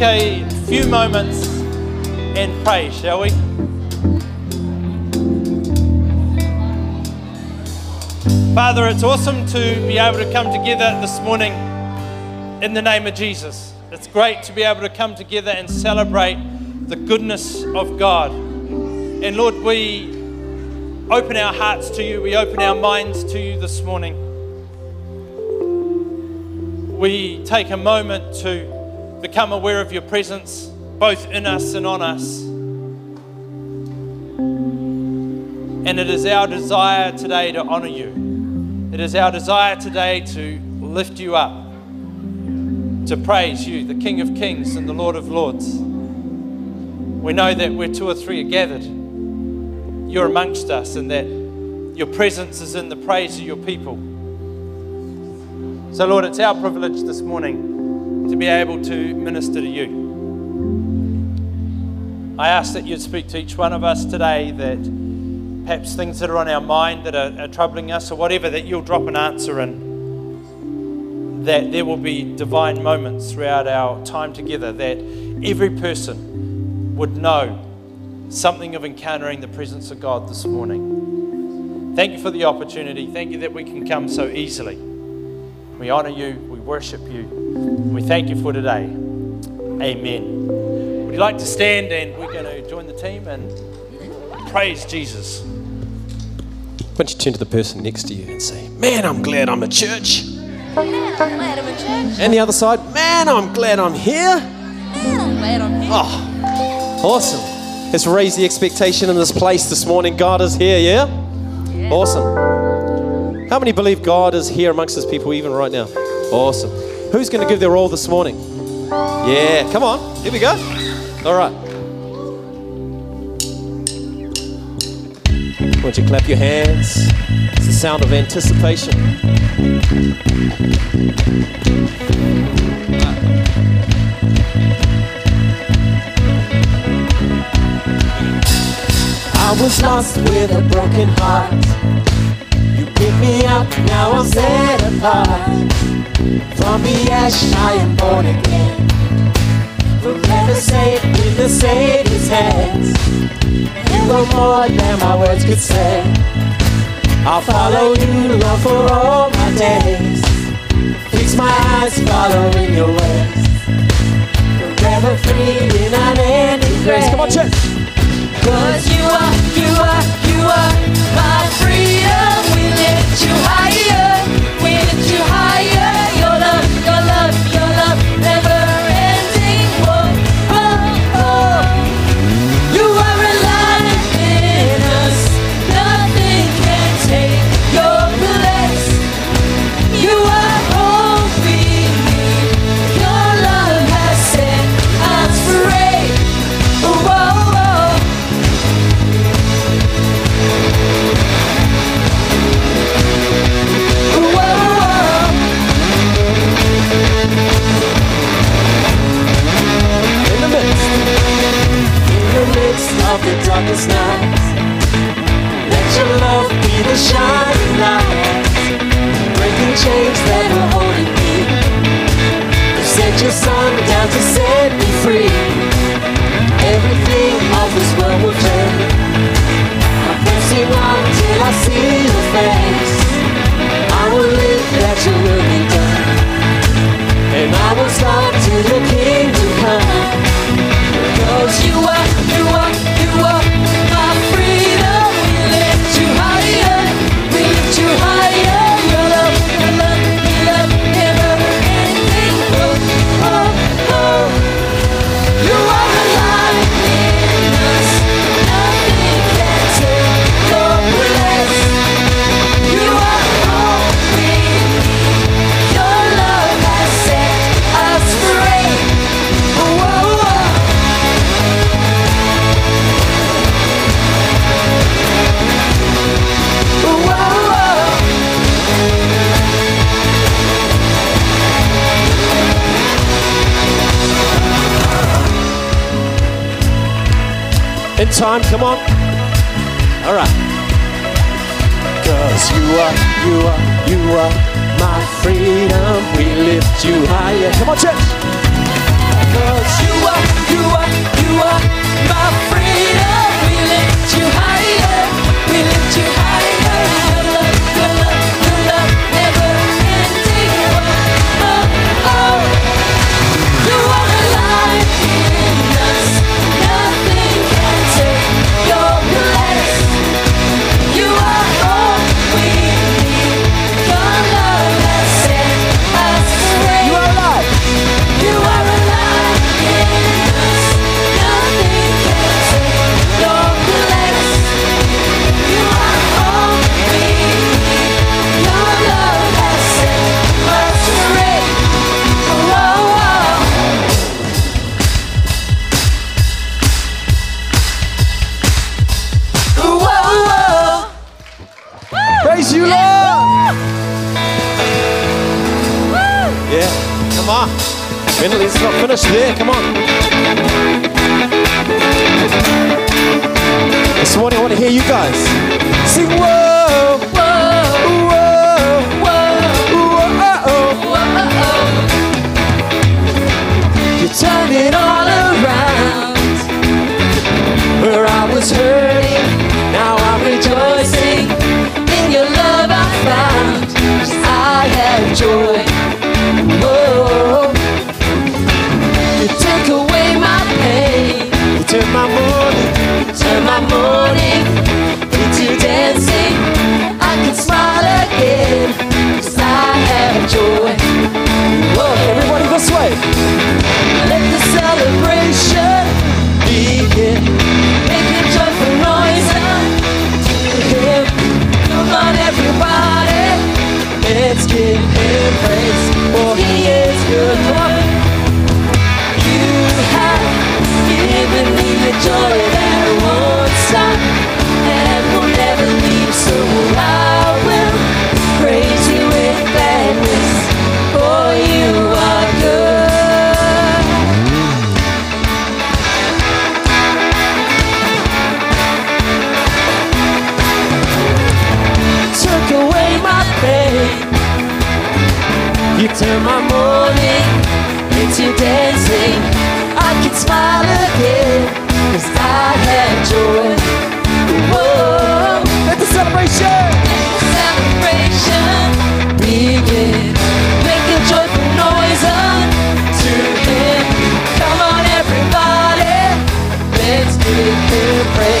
take a few moments and pray, shall we? Father, it's awesome to be able to come together this morning in the name of Jesus. It's great to be able to come together and celebrate the goodness of God. And Lord, we open our hearts to you, we open our minds to you this morning. We take a moment to become aware of your presence, both in us and on us. And it is our desire today to honor you. It is our desire today to lift you up, to praise you, the King of Kings and the Lord of Lords. We know that where two or three are gathered, you're amongst us and that your presence is in the praise of your people. So, Lord, it's our privilege this morning to be able to minister to you. I ask that you'd speak to each one of us today that perhaps things that are on our mind that are, are troubling us or whatever, that you'll drop an answer in. That there will be divine moments throughout our time together, that every person would know something of encountering the presence of God this morning. Thank you for the opportunity. Thank you that we can come so easily. We honor you, we worship you, we thank you for today. Amen. Would you like to stand and we're going to join the team and praise Jesus? Why don't you turn to the person next to you and say, Man, I'm glad I'm at church. Man, I'm glad I'm in church. And the other side, Man, I'm glad I'm here. Man, I'm glad I'm here. Oh, awesome. Let's raise the expectation in this place this morning. God is here, yeah? Yeah. Awesome. How many believe God is here amongst his people even right now? Awesome. Who's going to give their all this morning? Yeah, come on. Here we go. All right. Why don't you clap your hands? It's the sound of anticipation. I was lost with a broken heart. You picked me up, now I'm set apart. From the ash I am born again. Forever safe in the Savior's hands. You are more than my words could say. I'll follow you, Lord, for all my days. Fix my eyes, following your ways. Forever free in unending grace. Come on, church. Cause you are, you are, you are my freedom. We lift you higher, shining light, breaking chains that were holding me. You sent your son down to set me free. Everything of this world will turn. I'm pressing on till I see your face. I will live that your will be done. And I will start to the good time. Come on. All right. Cause you are, you are, you are my freedom. We lift you higher. Come on, church. It's not finished there, come on. This morning I want to hear you guys. Sing! turn my morning into dancing. I can smile again, cause I had joy. Whoa, it's a celebration! Celebration! Begin, make a joyful noise unto Him. Come on, everybody, let's give Him praise.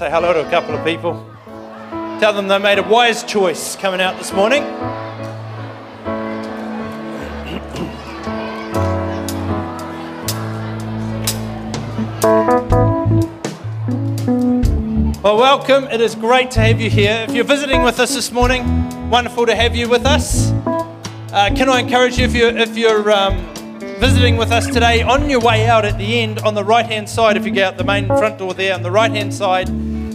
Say hello to a couple of people? Tell them they made a wise choice coming out this morning. Well, welcome. It is great to have you here. If you're visiting with us this morning, wonderful to have you with us. Uh, can I encourage you if you're, if you're um, visiting with us today, on your way out at the end, on the right hand side, if you go out the main front door there, on the right hand side,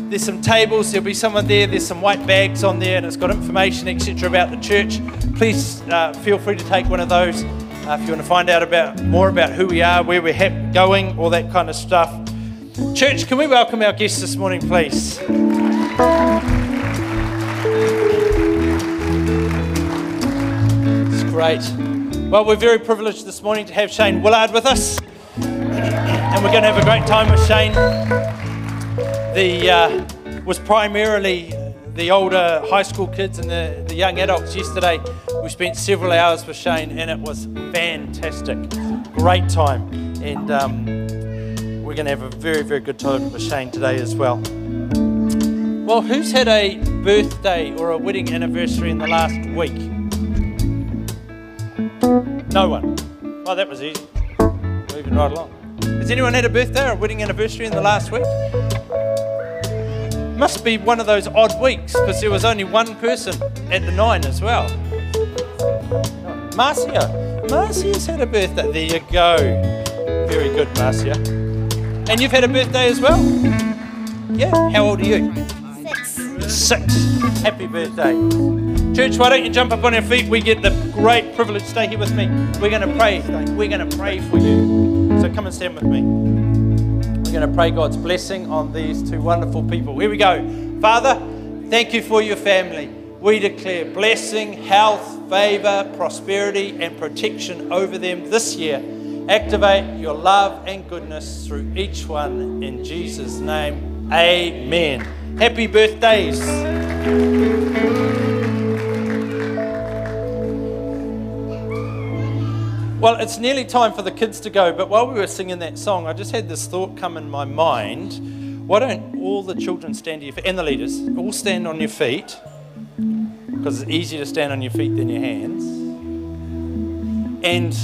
there's some tables, there'll be someone there, there's some white bags on there, and it's got information, etc., about the church. Please uh, feel free to take one of those uh, if you want to find out about more about who we are, where we're ha- going, all that kind of stuff. Church, can we welcome our guests this morning, please? It's great. Well, we're very privileged this morning to have Shane Willard with us, and we're going to have a great time with Shane. The uh, was primarily the older high school kids and the, the young adults yesterday. We spent several hours with Shane, and it was fantastic. Great time, and um, we're going to have a very, very good time with Shane today as well. Well, who's had a birthday or a wedding anniversary in the last week? No one. Oh, that was easy. Moving right along. Has anyone had a birthday or a wedding anniversary in the last week? Must be one of those odd weeks because there was only one person at the nine as well. Marcia. Marcia's had a birthday. There you go. Very good, Marcia. And you've had a birthday as well? Yeah. How old are you? Six. Six. Happy birthday. Church, why don't you jump up on your feet? We get the great privilege. Stay here with me. We're going to pray. We're going to pray for you. So come and stand with me. Going to pray God's blessing on these two wonderful people. Here we go. Father, thank you for your family. We declare blessing, health, favor, prosperity, and protection over them this year. Activate your love and goodness through each one in Jesus' name. Amen. Happy birthdays. Well, it's nearly time for the kids to go, but while we were singing that song, I just had this thought come in my mind. Why don't all the children stand feet, and the leaders, all stand on your feet, because it's easier to stand on your feet than your hands, and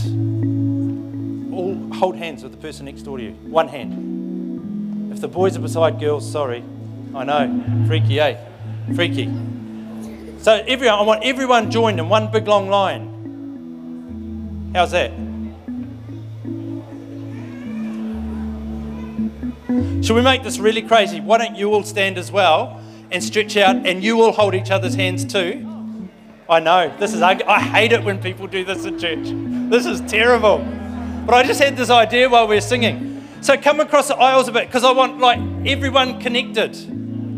all hold hands with the person next door to you. One hand. If the boys are beside girls, sorry. I know. Freaky, eh? Freaky. So everyone, I want everyone joined in one big long line. How's that? Should we make this really crazy? Why don't you all stand as well and stretch out and you all hold each other's hands too? I know, this is ugly. I hate it when people do this in church. This is terrible. But I just had this idea while we were singing. So come across the aisles a bit because I want like everyone connected.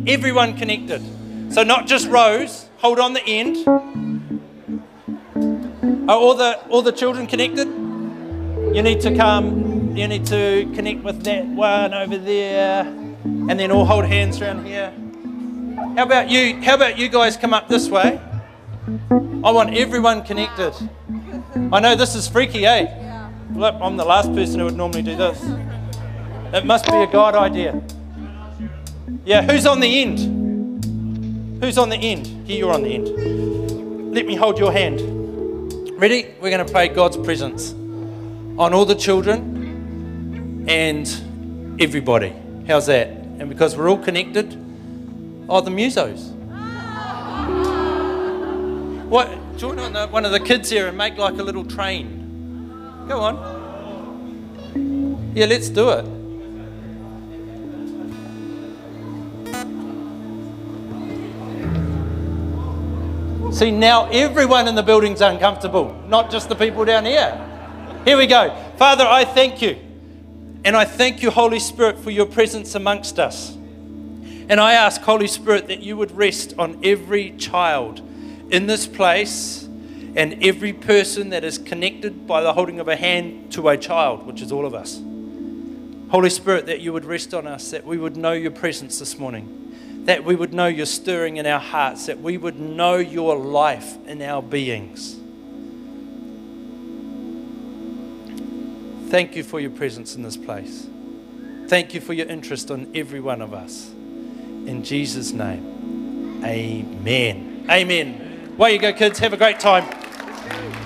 Everyone connected. So not just rows, hold on the end. Are all the all the children connected? You need to come. You need to connect with that one over there, and then all hold hands around here. How about you? How about you guys come up this way? I want everyone connected. I know this is freaky, eh? Look, I'm the last person who would normally do this. It must be a God idea. Yeah, who's on the end? Who's on the end? Here, you're on the end. Let me hold your hand. Ready? We're going to pray God's presence on all the children and everybody. How's that? And because we're all connected, oh, the musos. What? Join on the, one of the kids here and make like a little train. Go on. Yeah, let's do it. See, now everyone in the building's uncomfortable, not just the people down here. Here we go. Father, I thank you. And I thank you, Holy Spirit, for your presence amongst us. And I ask, Holy Spirit, that you would rest on every child in this place and every person that is connected by the holding of a hand to a child, which is all of us. Holy Spirit, that you would rest on us, that we would know your presence this morning, that we would know your stirring in our hearts, that we would know your life in our beings. Thank you for your presence in this place. Thank you for your interest on every one of us. In Jesus' name, amen. Amen. Way you go, kids. Have a great time.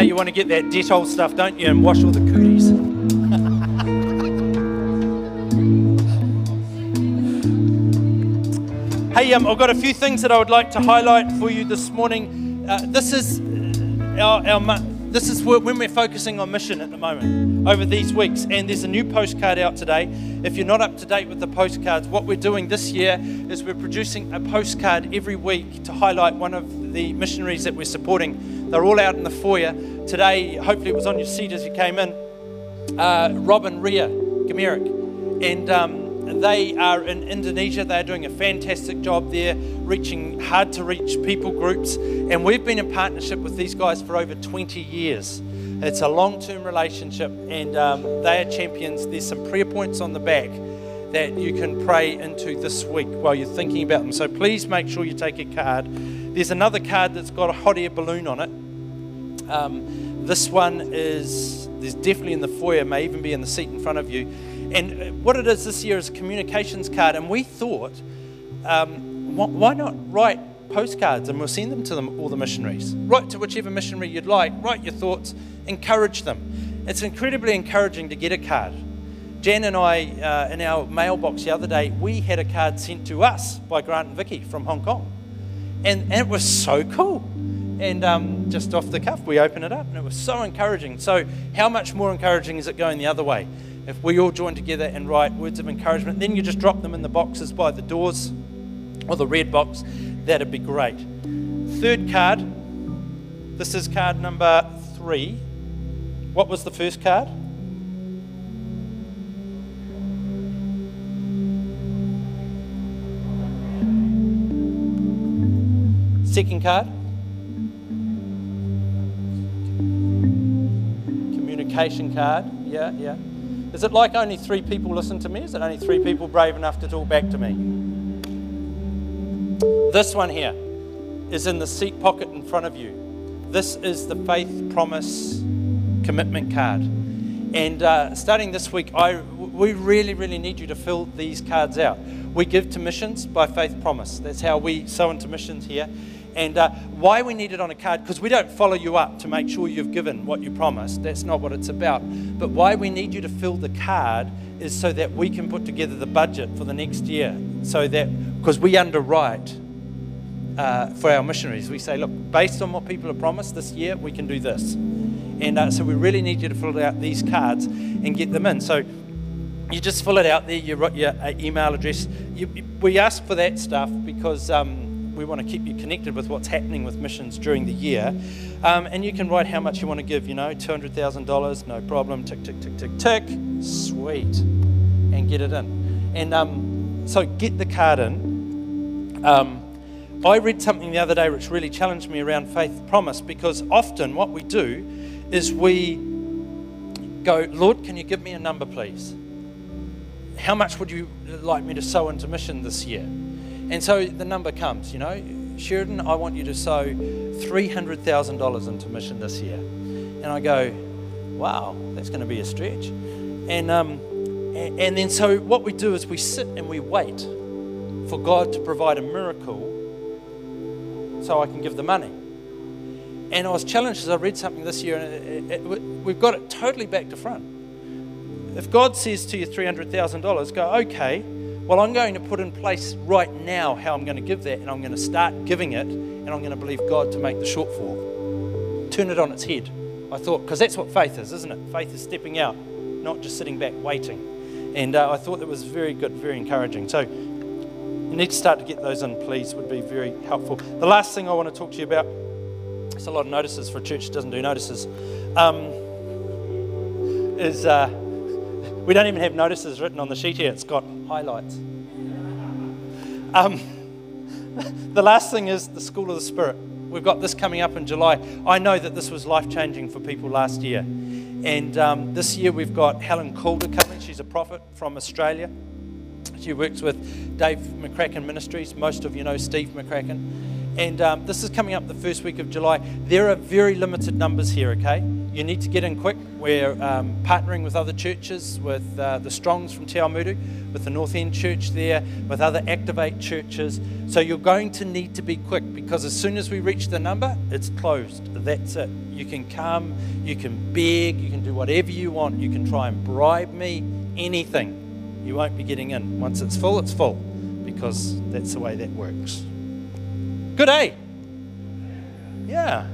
Now you want to get that Dettol stuff, don't you, and wash all the cooties. Hey, um, I've got a few things that I would like to highlight for you this morning. Uh, this is uh, our, our this is when we're focusing on mission at the moment over these weeks, and there's a new postcard out today. If you're not up to date with the postcards, what we're doing this year is we're producing a postcard every week to highlight one of the missionaries that we're supporting. They're all out in the foyer today. Hopefully, it was on your seat as you came in. Uh, Robin Ria Gamirik, and um, they are in Indonesia. They're doing a fantastic job there, reaching hard to reach people groups. And we've been in partnership with these guys for over 20 years. It's a long term relationship, and um, they are champions. There's some prayer points on the back that you can pray into this week while you're thinking about them. So please make sure you take a card. There's another card that's got a hot air balloon on it. Um, this one is, there's definitely in the foyer, may even be in the seat in front of you. And uh, what it is this year is a communications card. And we thought, um, why not write postcards and we'll send them to them, all the missionaries? Write to whichever missionary you'd like, write your thoughts, encourage them. It's incredibly encouraging to get a card. Jan and I, uh, in our mailbox the other day, we had a card sent to us by Grant and Vicky from Hong Kong. And, and it was so cool. And um, just off the cuff, we opened it up and it was so encouraging. So, how much more encouraging is it going the other way? If we all join together and write words of encouragement, then you just drop them in the boxes by the doors or the red box, that'd be great. Third card, this is card number three. What was the first card? Second card. Communication card. Yeah, yeah. Is it like only three people listen to me? Is it only three people brave enough to talk back to me? This one here is in the seat pocket in front of you. This is the faith promise commitment card. And uh, starting this week, I, we really, really need you to fill these cards out. We give to missions by faith promise. That's how we sow into missions here. And uh, why we need it on a card, because we don't follow you up to make sure you've given what you promised. That's not what it's about. But why we need you to fill the card is so that we can put together the budget for the next year. So that, because we underwrite uh, for our missionaries, we say, look, based on what people have promised this year, we can do this. And uh, so we really need you to fill out these cards and get them in. So you just fill it out there, you write your uh, email address. You, we ask for that stuff because. Um, we want to keep you connected with what's happening with missions during the year. Um, and you can write how much you want to give, you know, $200,000, no problem, tick, tick, tick, tick, tick, sweet, and get it in. And um, so get the card in. Um, I read something the other day which really challenged me around faith promise because often what we do is we go, Lord, can you give me a number, please? How much would you like me to sow into mission this year? And so the number comes, you know, Sheridan, I want you to sow $300,000 into mission this year. And I go, wow, that's going to be a stretch. And, um, and then so what we do is we sit and we wait for God to provide a miracle so I can give the money. And I was challenged as I read something this year, and it, it, we've got it totally back to front. If God says to you $300,000, go, okay, well, I'm going to put in place right now how I'm going to give that, and I'm going to start giving it, and I'm going to believe God to make the shortfall. Turn it on its head. I thought, because that's what faith is, isn't it? Faith is stepping out, not just sitting back waiting. And uh, I thought that was very good, very encouraging. So you need to start to get those in, please, would be very helpful. The last thing I want to talk to you about, it's a lot of notices for a church that doesn't do notices, um, is. Uh, We don't even have notices written on the sheet here, it's got highlights. Um, the last thing is the School of the Spirit. We've got this coming up in July. I know that this was life changing for people last year. And um, this year we've got Helen Calder coming. She's a prophet from Australia. She works with Dave McCracken Ministries. Most of you know Steve McCracken. And um, this is coming up the first week of July. There are very limited numbers here, okay? You need to get in quick. We're um, partnering with other churches, with uh, the Strongs from Te with the North End Church there, with other Activate churches. So you're going to need to be quick because as soon as we reach the number, it's closed. That's it. You can come, you can beg, you can do whatever you want. You can try and bribe me, anything. You won't be getting in. Once it's full, it's full because that's the way that works. Good day. Yeah.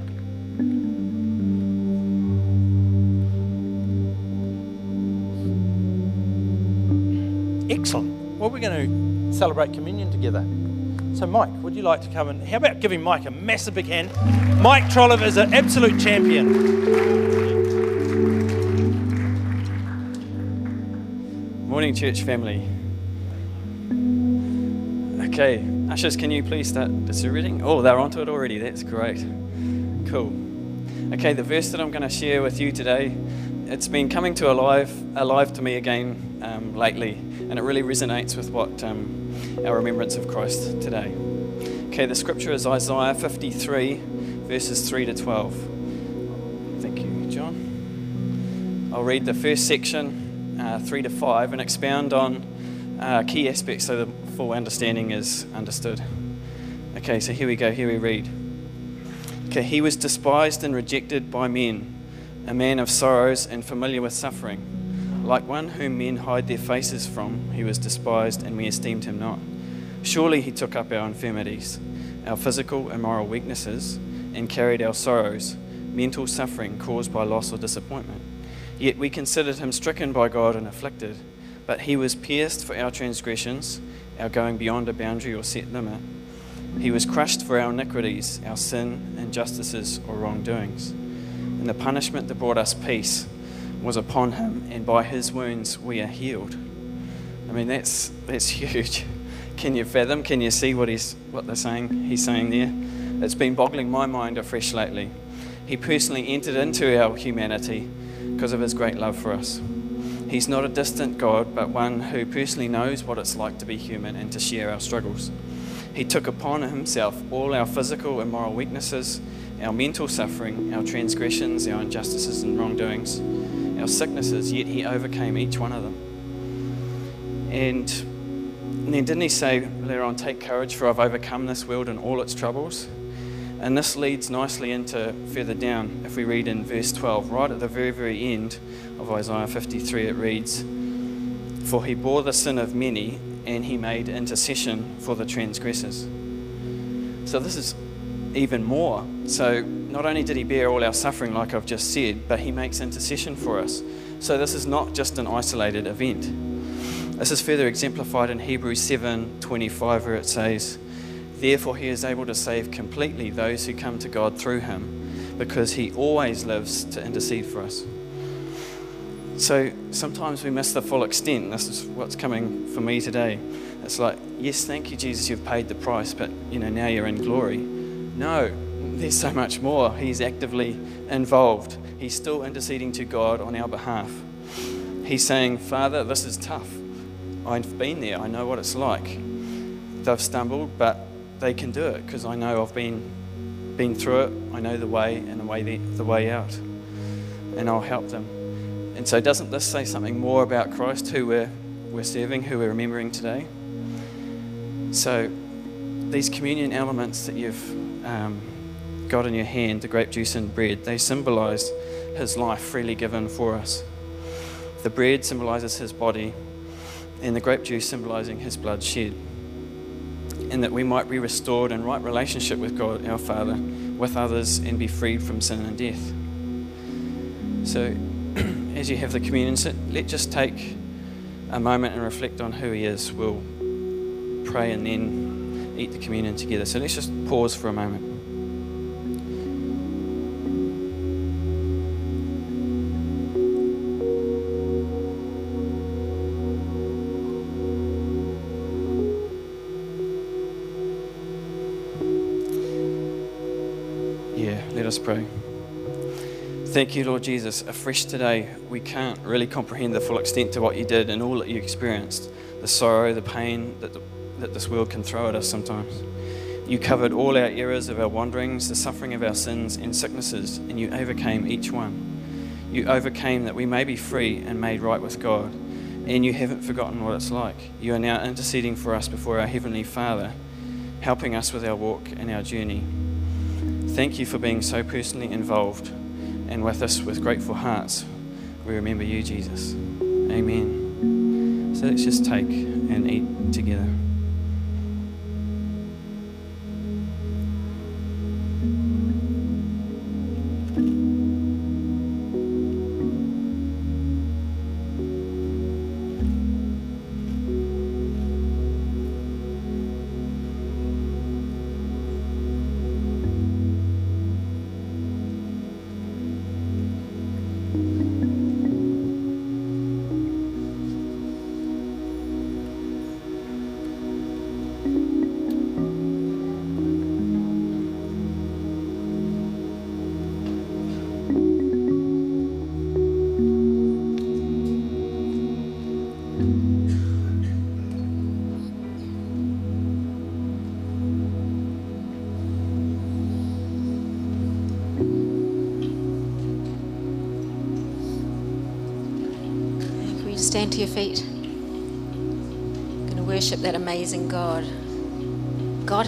Well, we're going to celebrate communion together. So, Mike, would you like to come and how about giving Mike a massive big hand? Mike Trolliver is an absolute champion. Morning, church family. Okay, ushers, can you please start distributing? Oh, they're onto it already. That's great. Cool. Okay, the verse that I'm going to share with you today, it's been coming to alive, alive to me again um, lately, and it really resonates with what um, our remembrance of Christ today. Okay, the scripture is Isaiah 53, verses 3 to 12. Thank you, John. I'll read the first section, uh, 3 to 5, and expound on uh, key aspects so the full understanding is understood. Okay, so here we go. Here we read. Okay, he was despised and rejected by men, a man of sorrows and familiar with suffering. Like one whom men hide their faces from, he was despised and we esteemed him not. Surely he took up our infirmities, our physical and moral weaknesses, and carried our sorrows, mental suffering caused by loss or disappointment. Yet we considered him stricken by God and afflicted. But he was pierced for our transgressions our going beyond a boundary or set limit. He was crushed for our iniquities, our sin, injustices, or wrongdoings. And the punishment that brought us peace was upon him, and by his wounds we are healed. I mean, that's, that's huge. Can you fathom? Can you see what, he's, what they're saying? He's saying there? It's been boggling my mind afresh lately. He personally entered into our humanity because of his great love for us. He's not a distant God, but one who personally knows what it's like to be human and to share our struggles. He took upon himself all our physical and moral weaknesses, our mental suffering, our transgressions, our injustices and wrongdoings, our sicknesses, yet he overcame each one of them. And then didn't he say later on, Take courage, for I've overcome this world and all its troubles? And this leads nicely into further down, if we read in verse 12, right at the very, very end of Isaiah 53, it reads, For he bore the sin of many, and he made intercession for the transgressors. So this is even more. So not only did he bear all our suffering, like I've just said, but he makes intercession for us. So this is not just an isolated event. This is further exemplified in Hebrews 7:25, where it says, Therefore, he is able to save completely those who come to God through him, because he always lives to intercede for us. So sometimes we miss the full extent. This is what's coming for me today. It's like, yes, thank you, Jesus, you've paid the price, but you know now you're in glory. No, there's so much more. He's actively involved. He's still interceding to God on our behalf. He's saying, Father, this is tough. I've been there. I know what it's like. They've stumbled, but they can do it because I know I've been been through it. I know the way and the way the, the way out, and I'll help them. And so, doesn't this say something more about Christ, who we're we're serving, who we're remembering today? So, these communion elements that you've um, got in your hand, the grape juice and bread, they symbolize His life freely given for us. The bread symbolizes His body, and the grape juice symbolizing His blood shed and that we might be restored in right relationship with God our Father, with others, and be freed from sin and death. So, as you have the communion, let's just take a moment and reflect on who He is. We'll pray and then eat the communion together. So let's just pause for a moment. Yeah, let us pray. Thank you, Lord Jesus. Afresh today, we can't really comprehend the full extent to what you did and all that you experienced the sorrow, the pain, the, that this world can throw at us sometimes. You covered all our errors of our wanderings, the suffering of our sins and sicknesses, and you overcame each one. You overcame that we may be free and made right with God, and you haven't forgotten what it's like. You are now interceding for us before our Heavenly Father, helping us with our walk and our journey. Thank you for being so personally involved and with us with grateful hearts. We remember you, Jesus. Amen. So let's just take and eat together.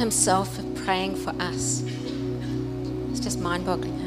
Himself praying for us. It's just mind boggling,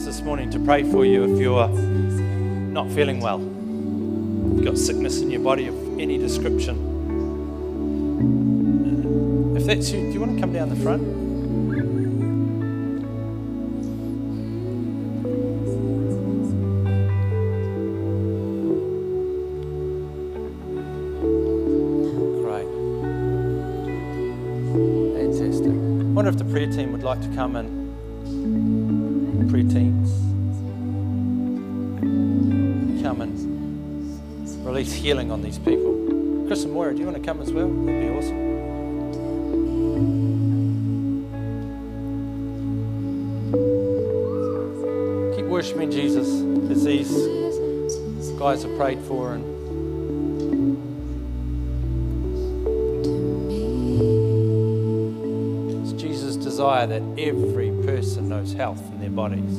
chance this morning to pray for you if you're not feeling well. You've got sickness in your body of any description. Uh, if that's you, do you want to come down the front? like to come and touch me, Jesus, as these guys have prayed for. And it's Jesus' desire that every person knows health in their bodies.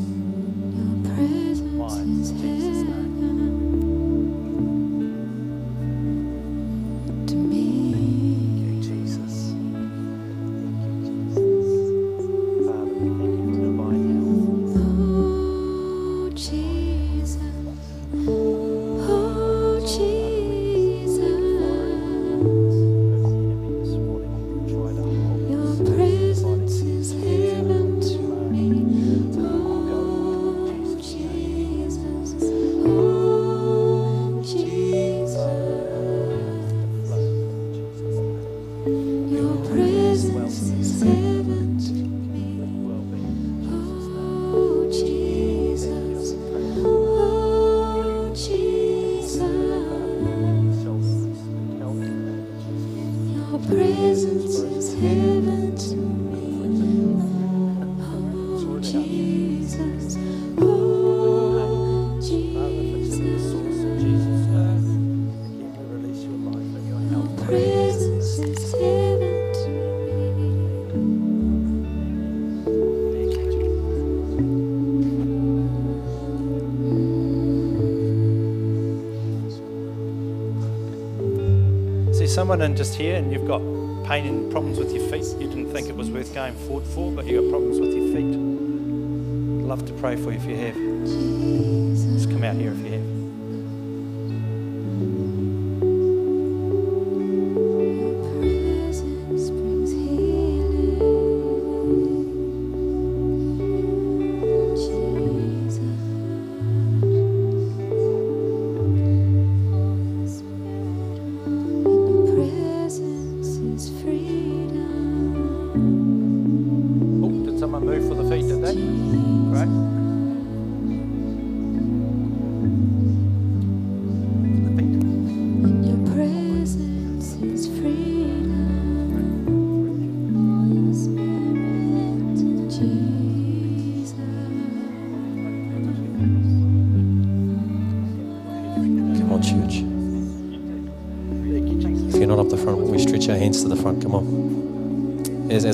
someone in just here and you've got pain and problems with your feet, you didn't think it was worth going forward for, but you've got problems with your feet, I'd love to pray for you if you have.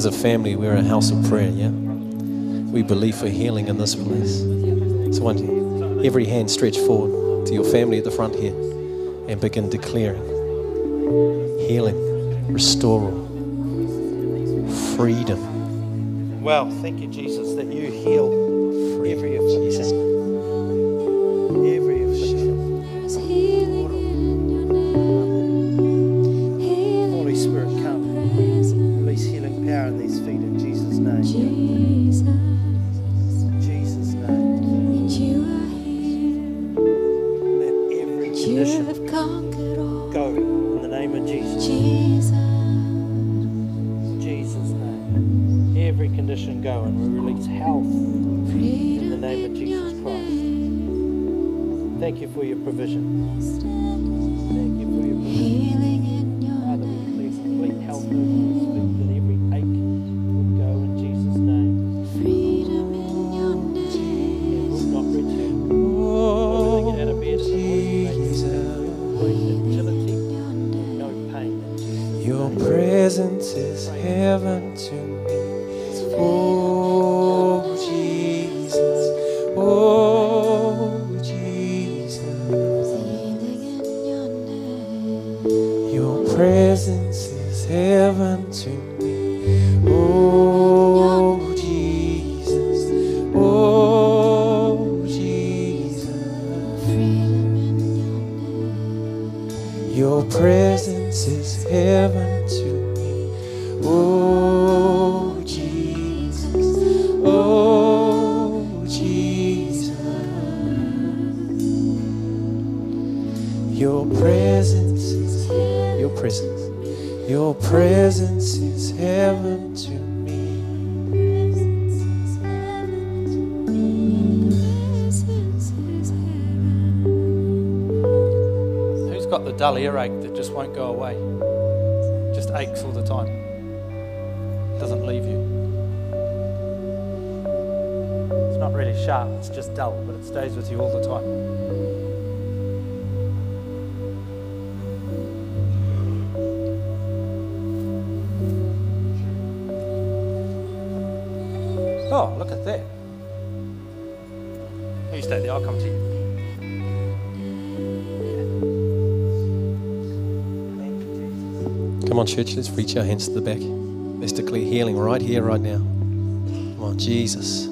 a family, we're a house of prayer, yeah? We believe for healing in this place. So, one, every hand stretch forward to your family at the front here and begin declaring healing, restoral, freedom. Well, thank you, Jesus, that you heal. Thank you Oh, look at that. You stay there, I'll come to you. Come on, church, let's reach our hands to the back. Let's declare healing right here, right now. Come on, Jesus.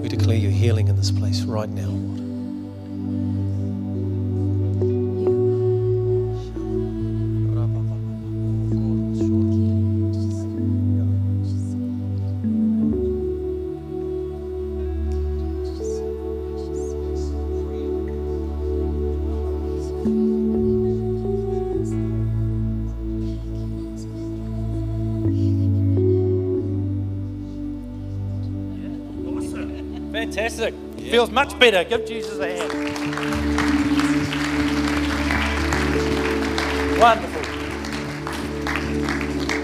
We declare your healing in this place right now, Feels much better. Give Jesus a hand. Wonderful.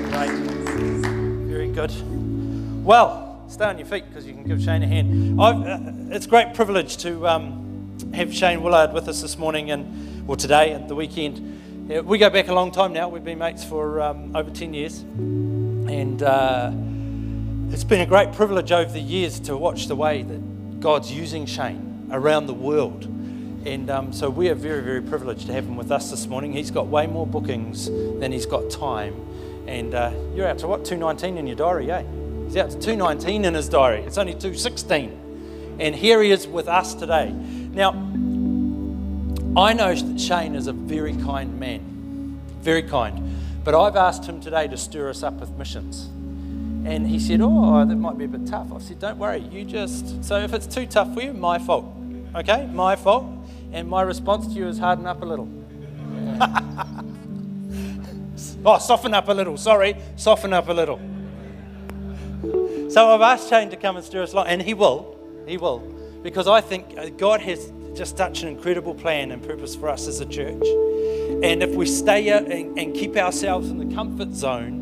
Great. Very good. Well, stay on your feet because you can give Shane a hand. Uh, it's a great privilege to um, have Shane Willard with us this morning and or today at the weekend. We go back a long time now. We've been mates for um, over 10 years. And uh, it's been a great privilege over the years to watch the way that God's using Shane around the world. And um, so we are very, very privileged to have him with us this morning. He's got way more bookings than he's got time. And uh, you're out to what, 219 in your diary, eh? He's out to 219 in his diary. It's only 216. And here he is with us today. Now, I know that Shane is a very kind man, very kind. But I've asked him today to stir us up with missions. And he said, Oh, that might be a bit tough. I said, Don't worry, you just. So if it's too tough for you, my fault. Okay? My fault. And my response to you is harden up a little. oh, soften up a little. Sorry, soften up a little. So I've asked Shane to come and stir us along, and he will. He will. Because I think uh, God has just such an incredible plan and purpose for us as a church. And if we stay and, and keep ourselves in the comfort zone,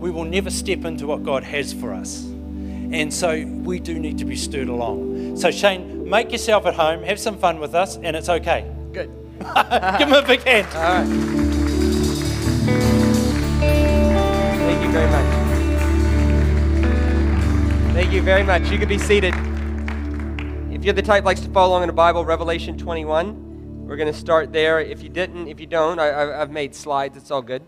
we will never step into what God has for us. And so we do need to be stirred along. So, Shane, make yourself at home, have some fun with us, and it's okay. Good. Give him a big hand. All right. Thank you very much. Thank you very much. You can be seated. If you're the type likes to follow along in the Bible, Revelation 21, we're going to start there. If you didn't, if you don't, I, I, I've made slides. It's all good.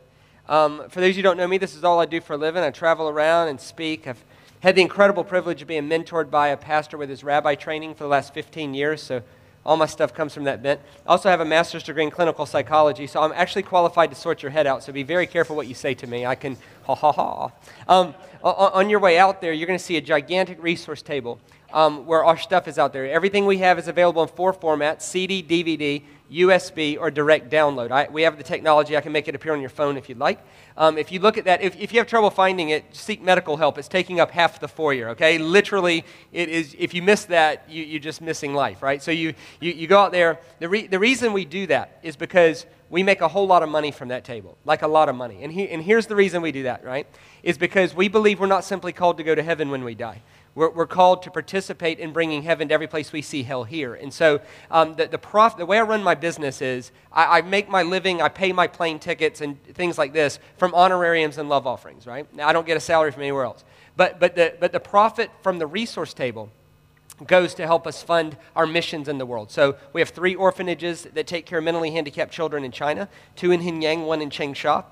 Um, for those who don't know me, this is all I do for a living. I travel around and speak. I've had the incredible privilege of being mentored by a pastor with his rabbi training for the last 15 years. So all my stuff comes from that bent. I also have a master's degree in clinical psychology, so I'm actually qualified to sort your head out. So be very careful what you say to me. I can ha ha ha. Um, on, your way out there, you're going to see a gigantic resource table um, where our stuff is out there. Everything we have is available in four formats CD, DVD, USB, or direct download. I, we have the technology. I can make it appear on your phone if you'd like. Um, if you look at that, if, if you have trouble finding it, seek medical help. It's taking up half the foyer, okay? Literally, it is, if you miss that, you, you're just missing life, right? So you, you, you go out there. The, re, the reason we do that is because we make a whole lot of money from that table, like a lot of money. And, he, and here's the reason we do that, right? Is because we believe we're not simply called to go to heaven when we die. We're, we're, called to participate in bringing heaven to every place we see hell here. And so um, the, the, prof, the way I run my business is I, I, make my living, I pay my plane tickets and things like this from honorariums and love offerings, right? Now, I don't get a salary from anywhere else. But, but, the, but the profit from the resource table goes to help us fund our missions in the world. So we have three orphanages that take care of mentally handicapped children in China, two in Hinyang, one in Changsha.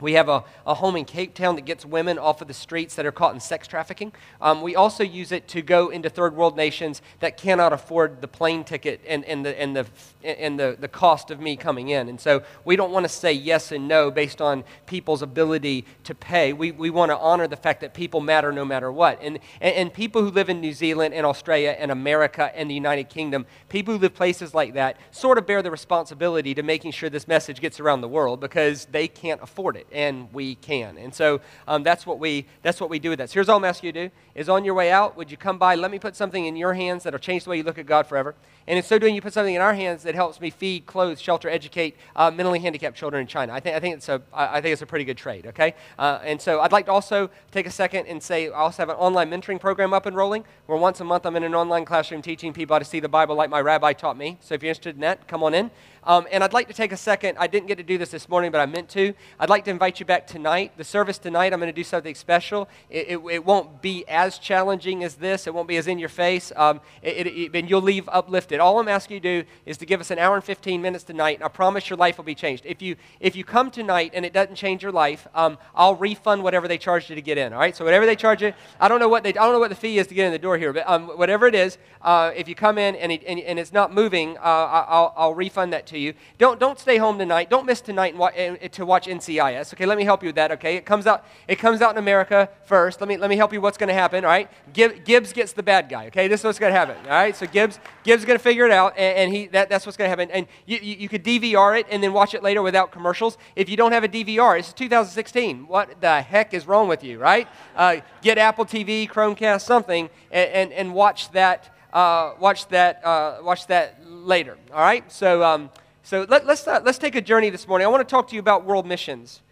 We have a, a home in Cape Town that gets women off of the streets that are caught in sex trafficking. Um, we also use it to go into third world nations that cannot afford the plane ticket and, and, the, and, the, and the, the cost of me coming in. And so we don't want to say yes and no based on people's ability to pay. We, we want to honor the fact that people matter no matter what. And, and, and people who live in New Zealand and Australia and America and the United Kingdom, people who live places like that, sort of bear the responsibility to making sure this message gets around the world because they can't afford it and we can. And so um, that's, what we, that's what we do with that. So here's all I'm asking you to do is on your way out, would you come by, let me put something in your hands that'll change the way you look at God forever. And in so doing, you put something in our hands that helps me feed, clothe, shelter, educate uh, mentally handicapped children in China. I think, I, think it's a, I think it's a pretty good trade, okay? Uh, and so I'd like to also take a second and say I also have an online mentoring program up and rolling where once a month I'm in an online classroom teaching people how to see the Bible like my rabbi taught me. So if you're interested in that, come on in. Um, and I'd like to take a second. I didn't get to do this this morning, but I meant to. I'd like to invite you back tonight. The service tonight, I'm going to do something special. It, it, it, won't be as challenging as this, it won't be as in your face, um, it, and you'll leave uplifted. All I'm asking you to do is to give us an hour and 15 minutes tonight, and I promise your life will be changed. If you, if you come tonight and it doesn't change your life, um, I'll refund whatever they charged you to get in. All right? So whatever they charge you, I don't know what, they, I don't know what the fee is to get in the door here, but um, whatever it is, uh, if you come in and, and, and, it's not moving, uh, I'll, I'll refund that to you. Don't, don't stay home tonight. Don't miss tonight wa- to watch NCIS. Okay, let me help you with that. Okay, it comes out. It comes out in America first. Let me let me help you. What's going to happen? All right, Gibbs gets the bad guy. Okay, this is what's going to happen. All right, so Gibbs Gibbs is going to figure it out, and, and he that, that's what's going to happen. And you, you, you could DVR it and then watch it later without commercials. If you don't have a DVR, it's 2016. What the heck is wrong with you? Right? Uh, get Apple TV, Chromecast, something, and and, and watch that. Uh, watch that. Uh, watch that later. All right. So. Um, so let, us uh, let's take a journey this morning. I want to talk to you about world missions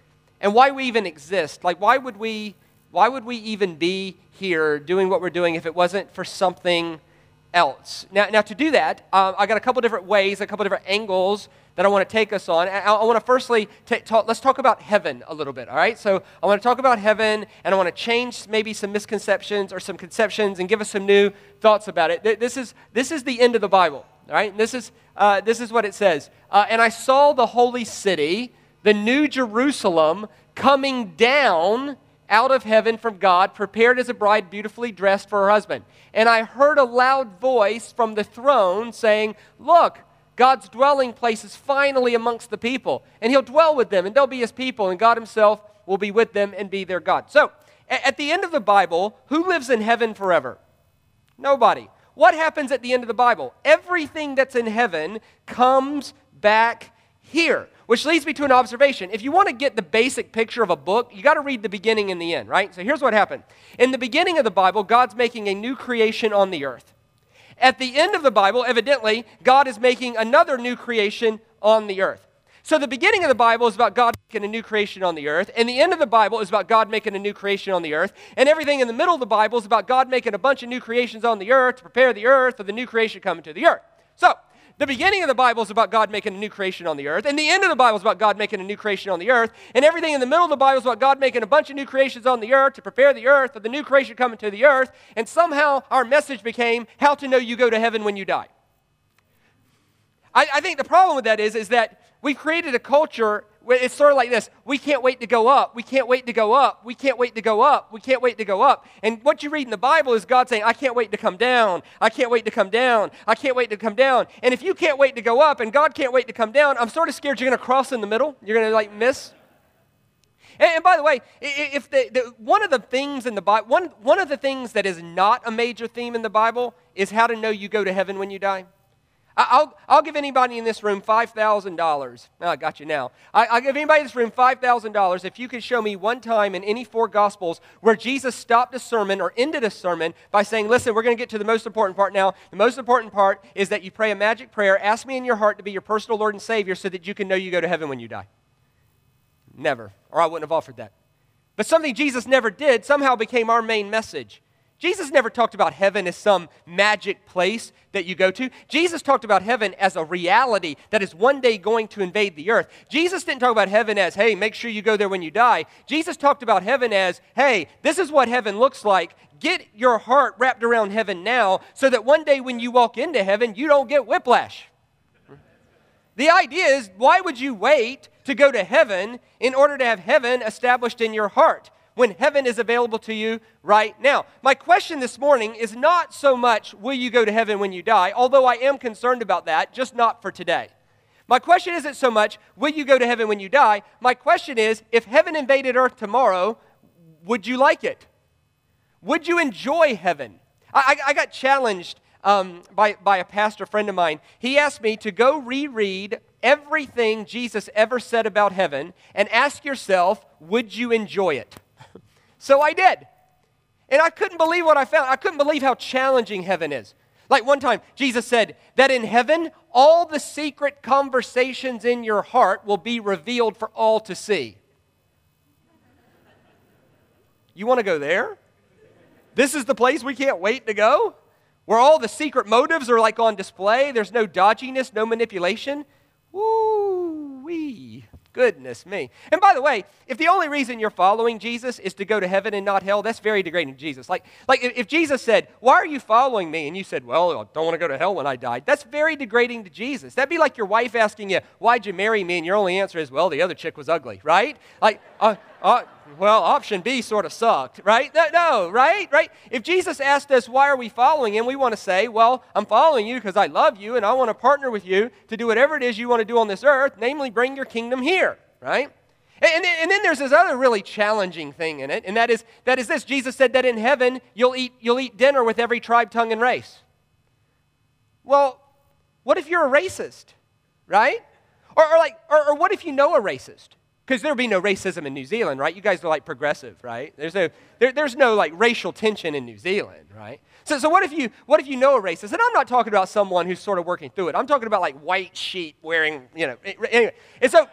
and why we even exist. Like, why would we, why would we even be here doing what we're doing if it wasn't for something else? Now, now to do that, um, I got a couple different ways, a couple different angles that I want to take us on. I, I want to firstly t- talk, let's talk about heaven a little bit, all right? So I want to talk about heaven, and I want to change maybe some misconceptions or some conceptions and give us some new thoughts about it. This is, this is the end of the Bible. Right, this is, uh, this is what it says. Uh, and I saw the holy city, the new Jerusalem, coming down out of heaven from God, prepared as a bride beautifully dressed for her husband. And I heard a loud voice from the throne saying, Look, God's dwelling place is finally amongst the people, and he'll dwell with them, and they'll be his people, and God himself will be with them and be their God. So, at the end of the Bible, who lives in heaven forever? Nobody what happens at the end of the Bible? Everything that's in heaven comes back here. Which leads me to an observation. If you want to get the basic picture of a book, you got to read the beginning and the end, right? So here's what happened. In the beginning of the Bible, God's making a new creation on the earth. At the end of the Bible, evidently, God is making another new creation on the earth. So the beginning of the Bible is about God making a new creation on the earth, and the end of the Bible is about God making a new creation on the earth, and everything in the middle of the Bible is about God making a bunch of new creations on the earth to prepare the earth for the new creation coming to the earth. So, the beginning of the Bible is about God making a new creation on the earth, and the end of the Bible is about God making a new creation on the earth, and everything in the middle of the Bible is about God making a bunch of new creations on the earth to prepare the earth for the new creation coming to the earth, and somehow our message became how to know you go to heaven when you die. I, I think the problem with that is, is that we've created a culture it's sort of like this. We can't wait to go up. We can't wait to go up. We can't wait to go up. We can't wait to go up. And what you read in the bible is god saying i can't wait to come down. I can't wait to come down. I can't wait to come down. And if you can't wait to go up and god can't wait to come down i'm sort of scared you're going to cross in the middle. You're going to like miss. And, and by the way, if the, the, one of the things in the Bible, one, one of the things that is not a major theme in the Bible is how to know you go to heaven when you die. I'll, I'll give anybody in this room $5,000. Oh, I got you now. I, will give anybody in this room $5,000 if you could show me one time in any four Gospels where Jesus stopped a sermon or ended a sermon by saying, Listen, we're going to get to the most important part now. The most important part is that you pray a magic prayer. Ask me in your heart to be your personal Lord and Savior so that you can know you go to heaven when you die. Never. Or I wouldn't have offered that. But something Jesus never did somehow became our main message. Jesus never talked about heaven as some magic place that you go to. Jesus talked about heaven as a reality that is one day going to invade the earth. Jesus didn't talk about heaven as, hey, make sure you go there when you die. Jesus talked about heaven as, hey, this is what heaven looks like. Get your heart wrapped around heaven now so that one day when you walk into heaven, you don't get whiplash. The idea is, why would you wait to go to heaven in order to have heaven established in your heart when heaven is available to you right now. My question this morning is not so much will you go to heaven when you die, although I am concerned about that, just not for today. My question isn't so much will you go to heaven when you die? My question is if heaven invaded earth tomorrow, would you like it? Would you enjoy heaven? I, I, got challenged um, by, by a pastor friend of mine. He asked me to go reread everything Jesus ever said about heaven and ask yourself, would you enjoy it? So I did. And I couldn't believe what I found. I couldn't believe how challenging heaven is. Like one time, Jesus said that in heaven, all the secret conversations in your heart will be revealed for all to see. You want to go there? This is the place we can't wait to go? Where all the secret motives are like on display, there's no dodginess, no manipulation. Woo wee. Goodness me. And by the way, if the only reason you're following Jesus is to go to heaven and not hell, that's very degrading to Jesus. Like, like if Jesus said, Why are you following me? And you said, Well, I don't want to go to hell when I died, that's very degrading to Jesus. That'd be like your wife asking you, Why'd you marry me? And your only answer is, Well, the other chick was ugly, right? Like, uh, uh, well, option B sort of sucked, right? No, right? Right? If Jesus asked us, why are we following him? We want to say, well, I'm following you because I love you and I want to partner with you to do whatever it is you want to do on this earth, namely bring your kingdom here, right? And, and, then there's this other really challenging thing in it, and that is, that is this. Jesus said that in heaven you'll eat, you'll eat dinner with every tribe, tongue, and race. Well, what if you're a racist, right? Or, or like, or, or what if you know a racist? Because there'd be no racism in New Zealand, right? You guys are like progressive, right? There's no, there, there's no like racial tension in New Zealand, right? So, so what if you what if you know a racist? And I'm not talking about someone who's sort of working through it. I'm talking about like white sheep wearing, you know. Anyway, and so,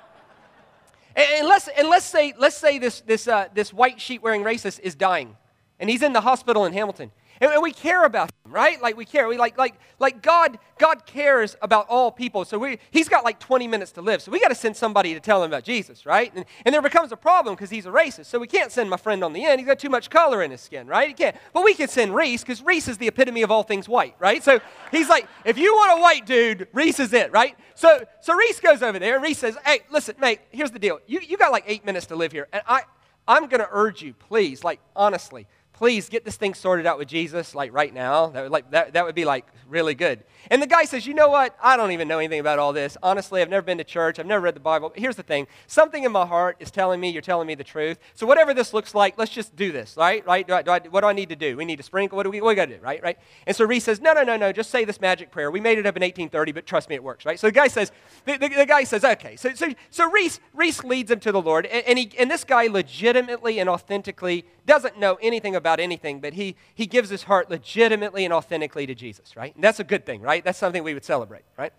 and let's and let's say let's say this this uh, this white sheep wearing racist is dying, and he's in the hospital in Hamilton, and, we care about him, right? Like we care. We like like like God God cares about all people. So we he's got like 20 minutes to live. So we got to send somebody to tell him about Jesus, right? And, and there becomes a problem because he's a racist. So we can't send my friend on the end. He's got too much color in his skin, right? He can't. But we can send Reese because Reese is the epitome of all things white, right? So he's like, if you want a white dude, Reese is it, right? So so Reese goes over there and Reese says, Hey, listen, mate, here's the deal. You you got like eight minutes to live here. And I I'm gonna urge you, please, like honestly, please get this thing sorted out with Jesus, like right now. That would, like, that, that would be like really good. And the guy says, You know what? I don't even know anything about all this. Honestly, I've never been to church. I've never read the Bible. But here's the thing something in my heart is telling me you're telling me the truth. So, whatever this looks like, let's just do this, right? Right? Do I, do I, what do I need to do? We need to sprinkle. What do we, we got to do, right? Right? And so Reese says, No, no, no, no. Just say this magic prayer. We made it up in 1830, but trust me, it works, right? So the guy says, The, the, the guy says, Okay. So, so, so Reese, Reese leads him to the Lord. And, and, he, and this guy legitimately and authentically doesn't know anything about anything, but he, he gives his heart legitimately and authentically to Jesus, right? And that's a good thing, right? That's something we would celebrate, right?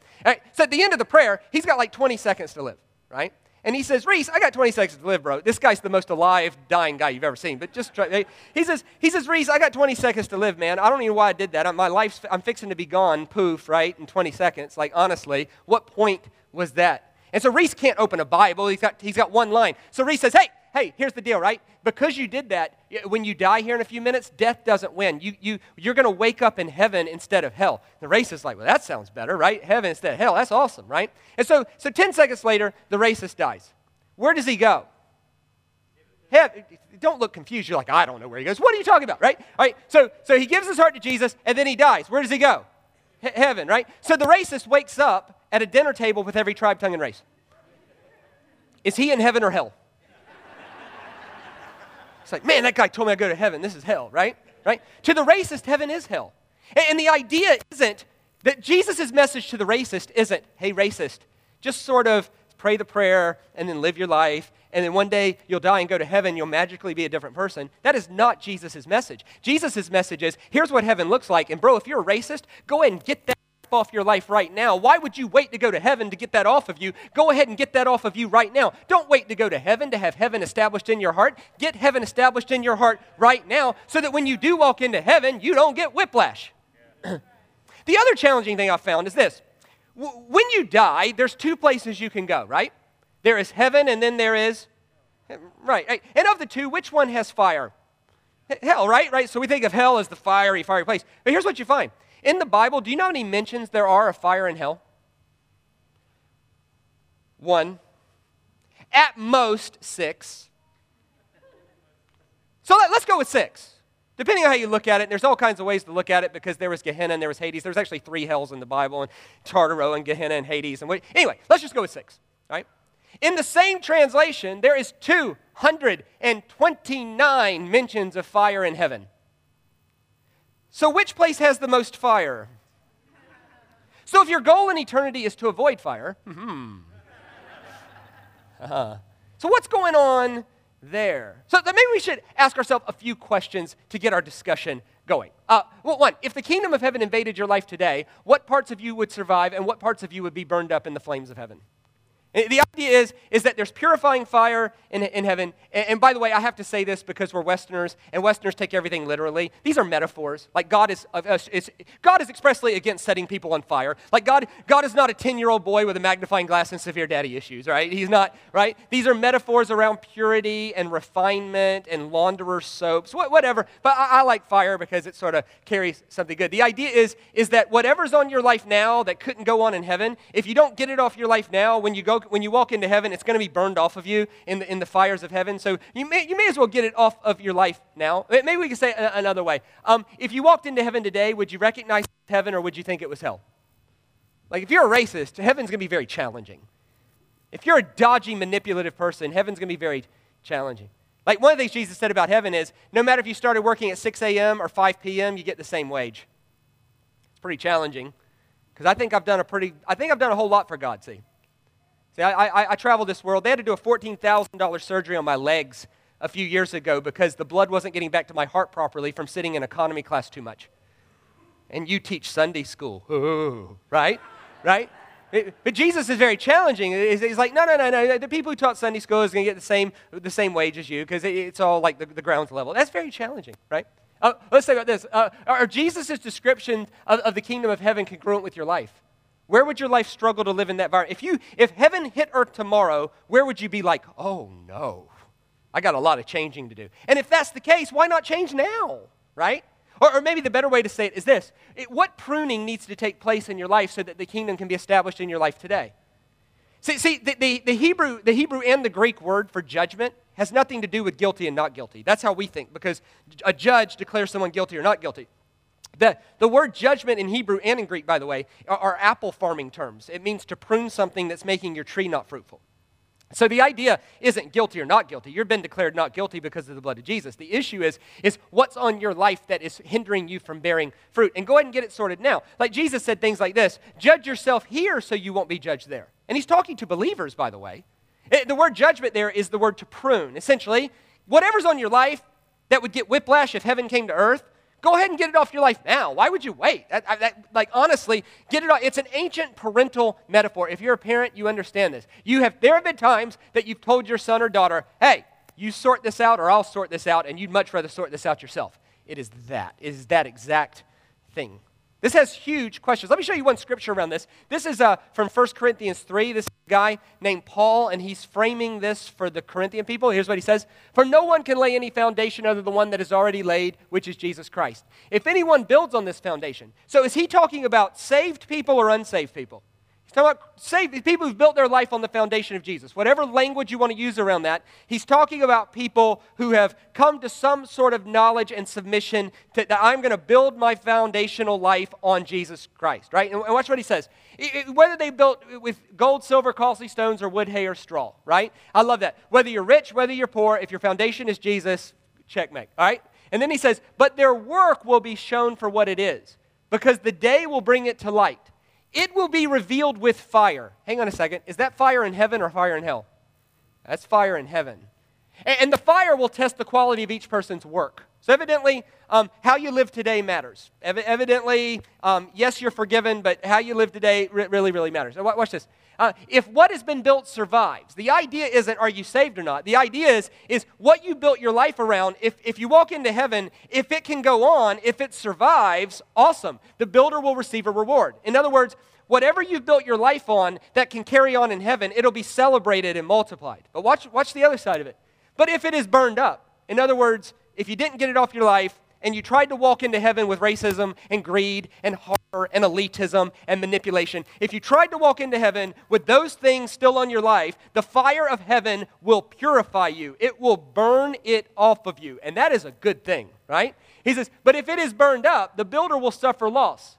So at the end of the prayer, he's got like 20 seconds to live, right? And he says, Reese, I got 20 seconds to live, bro. This guy's the most alive, dying guy you've ever seen. But just try. He says, he says, Reese, I got 20 seconds to live, man. I don't even know why I did that. My life's, I'm fixing to be gone, poof, right, in 20 seconds. Like, honestly, what point was that? And so Reese can't open a Bible. He's got, he's got one line. So Reese says, hey, hey, here's the deal, right? Because you did that, when you die here in a few minutes, death doesn't win. You, you, you're going to wake up in heaven instead of hell. The racist like, well, that sounds better, right? Heaven instead of hell. That's awesome, right? And so, so 10 seconds later, the racist dies. Where does he go? Heaven. Don't look confused. You're like, I don't know where he goes. What are you talking about, right? All right. So, so he gives his heart to Jesus, and then he dies. Where does he go? He- heaven, right? So the racist wakes up at a dinner table with every tribe, tongue, and race. Is he in heaven or hell? It's like, man, that guy told me I go to heaven. This is hell, right? Right? To the racist, heaven is hell. And, the idea isn't that Jesus' message to the racist isn't, hey, racist, just sort of pray the prayer and then live your life, and then one day you'll die and go to heaven, you'll magically be a different person. That is not Jesus' message. Jesus' message is, here's what heaven looks like. And bro, if you're a racist, go ahead and get that off your life right now. Why would you wait to go to heaven to get that off of you? Go ahead and get that off of you right now. Don't wait to go to heaven to have heaven established in your heart. Get heaven established in your heart right now so that when you do walk into heaven, you don't get whiplash. the other challenging thing I found is this when you die, there's two places you can go, right? There is heaven and then there is, right, right. And of the two, which one has fire? Hell, right? Right? So we think of hell as the fiery, fiery place. But here's what you find in the Bible, do you know how many mentions there are of fire in hell? One. at most six. So let, us go with six. Depending on how you look at it, there's all kinds of ways to look at it because there was Gehenna and there was Hades. There's actually three hells in the Bible, and Tartaro and Gehenna and Hades. And anyway, let's just go with six. Right? In the same translation, there is 229 mentions of fire in heaven. So which place has the most fire? So if your goal in eternity is to avoid fire, hmm. Uh-huh. So what's going on there? So maybe we should ask ourselves a few questions to get our discussion going. Uh, well, one, if the kingdom of heaven invaded your life today, what parts of you would survive and what parts of you would be burned up in the flames of heaven? The idea is, is that there's purifying fire in, in heaven. And, and, by the way, I have to say this because we're Westerners, and Westerners take everything literally. These are metaphors. Like God is, uh, is God is expressly against setting people on fire. Like God, God is not a 10-year-old boy with a magnifying glass and severe daddy issues, right? He's not, right? These are metaphors around purity and refinement and launderer soaps, whatever. But I, I like fire because it sort of carries something good. The idea is, is that whatever's on your life now that couldn't go on in heaven, if you don't get it off your life now, when you go when you walk into heaven, it's going to be burned off of you in the, in the fires of heaven. So you may, you may as well get it off of your life now. Maybe we can say another way. Um, if you walked into heaven today, would you recognize heaven or would you think it was hell? Like, if you're a racist, heaven's going to be very challenging. If you're a dodgy, manipulative person, heaven's going to be very challenging. Like, one of the things Jesus said about heaven is no matter if you started working at 6 a.m. or 5 p.m., you get the same wage. It's pretty challenging because I think I've done a pretty, I think I've done a whole lot for God, see. See, I, I, I traveled this world. They had to do a $14,000 surgery on my legs a few years ago because the blood wasn't getting back to my heart properly from sitting in economy class too much. And you teach Sunday school, Ooh, right? Right? but Jesus is very challenging. He's, like, no, no, no, no. The people who taught Sunday school is going to get the same, the same wage as you because it's all like the, the ground level. That's very challenging, right? Uh, let's think about this. Uh, are Jesus' description of, of the kingdom of heaven congruent with your life? Where would your life struggle to live in that environment? If, you, if heaven hit earth tomorrow, where would you be like, oh no, I got a lot of changing to do? And if that's the case, why not change now, right? Or, or maybe the better way to say it is this it, What pruning needs to take place in your life so that the kingdom can be established in your life today? See, see the, the, the, Hebrew, the Hebrew and the Greek word for judgment has nothing to do with guilty and not guilty. That's how we think, because a judge declares someone guilty or not guilty. The, the word judgment in Hebrew and in Greek, by the way, are, are apple farming terms. It means to prune something that's making your tree not fruitful. So the idea isn't guilty or not guilty. You've been declared not guilty because of the blood of Jesus. The issue is, is what's on your life that is hindering you from bearing fruit. And go ahead and get it sorted now. Like Jesus said things like this judge yourself here so you won't be judged there. And he's talking to believers, by the way. It, the word judgment there is the word to prune. Essentially, whatever's on your life that would get whiplash if heaven came to earth, Go ahead and get it off your life now. Why would you wait? That, that, like, honestly, get it off. It's an ancient parental metaphor. If you're a parent, you understand this. You have, there have been times that you've told your son or daughter, hey, you sort this out or I'll sort this out, and you'd much rather sort this out yourself. It is that. It is that exact thing. This has huge questions. Let me show you one scripture around this. This is uh, from 1 Corinthians 3. This guy named Paul, and he's framing this for the Corinthian people. Here's what he says For no one can lay any foundation other than the one that is already laid, which is Jesus Christ. If anyone builds on this foundation, so is he talking about saved people or unsaved people? Talking about saved people who've built their life on the foundation of Jesus. Whatever language you want to use around that, he's talking about people who have come to some sort of knowledge and submission to, that I'm going to build my foundational life on Jesus Christ, right? And, and watch what he says. It, it, whether they built with gold, silver, costly stones, or wood, hay, or straw, right? I love that. Whether you're rich, whether you're poor, if your foundation is Jesus, checkmate, all right? And then he says, but their work will be shown for what it is, because the day will bring it to light it will be revealed with fire. Hang on a second. Is that fire in heaven or fire in hell? That's fire in heaven. And, the fire will test the quality of each person's work. So, evidently, um, how you live today matters. Ev- evidently, um, yes, you're forgiven, but how you live today really, really matters. Watch this. Uh, if what has been built survives, the idea isn't are you saved or not. The idea is, is what you built your life around. If, if you walk into heaven, if it can go on, if it survives, awesome. The builder will receive a reward. In other words, whatever you've built your life on that can carry on in heaven, it'll be celebrated and multiplied. But watch, watch the other side of it. But if it is burned up, in other words, if you didn't get it off your life and you tried to walk into heaven with racism and greed and horror and elitism and manipulation. If you tried to walk into heaven with those things still on your life, the fire of heaven will purify you. It will burn it off of you. And that is a good thing, right? He says, but if it is burned up, the builder will suffer loss,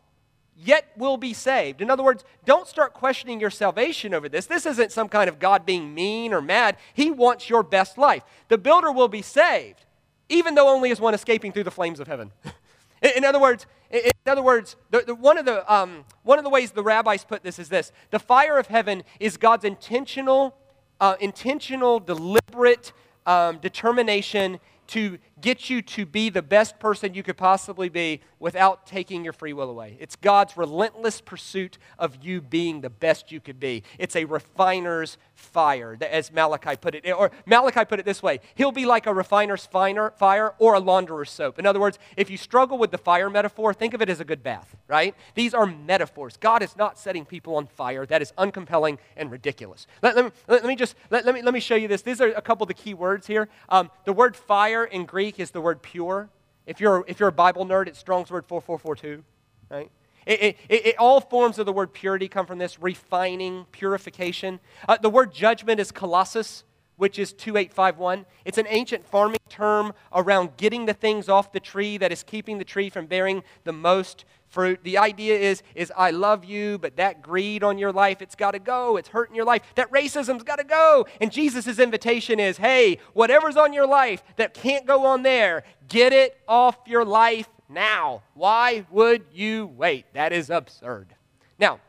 yet will be saved. In other words, don't start questioning your salvation over this. This isn't some kind of God being mean or mad. He wants your best life. The builder will be saved, even though only as one escaping through the flames of heaven. In, other words, in, other words, the, the, one, of the, um, one of the ways the rabbis put this is this: the fire of heaven is God's intentional, uh, intentional, deliberate um, determination to get you to be the best person you could possibly be without taking your free will away. It's God's relentless pursuit of you being the best you could be. It's a refiner's fire, as Malachi put it. Or Malachi put it this way He'll be like a refiner's finer, fire or a launderer's soap. In other words, if you struggle with the fire metaphor, think of it as a good bath, right? These are metaphors. God is not setting people on fire. That is uncompelling and ridiculous. Let, let, me, let, let me just let, me, let me show you this. These are a couple of the key words here. Um, the word fire in Greek is the word pure. If you're, if you're a Bible nerd, it's Strong's word 4442, right? It, it, it, all forms of the word purity come from this refining, purification. Uh, the word judgment is kolasis, which is 2851. It's an ancient farming term around getting the things off the tree that is keeping the tree from bearing the most fruit. The idea is, is I love you, but that greed on your life, it's got to go. It's hurting your life. That racism's got to go. And Jesus' invitation is, hey, whatever's on your life that can't go on there, get it off your life now. Why would you wait? That is absurd. Now,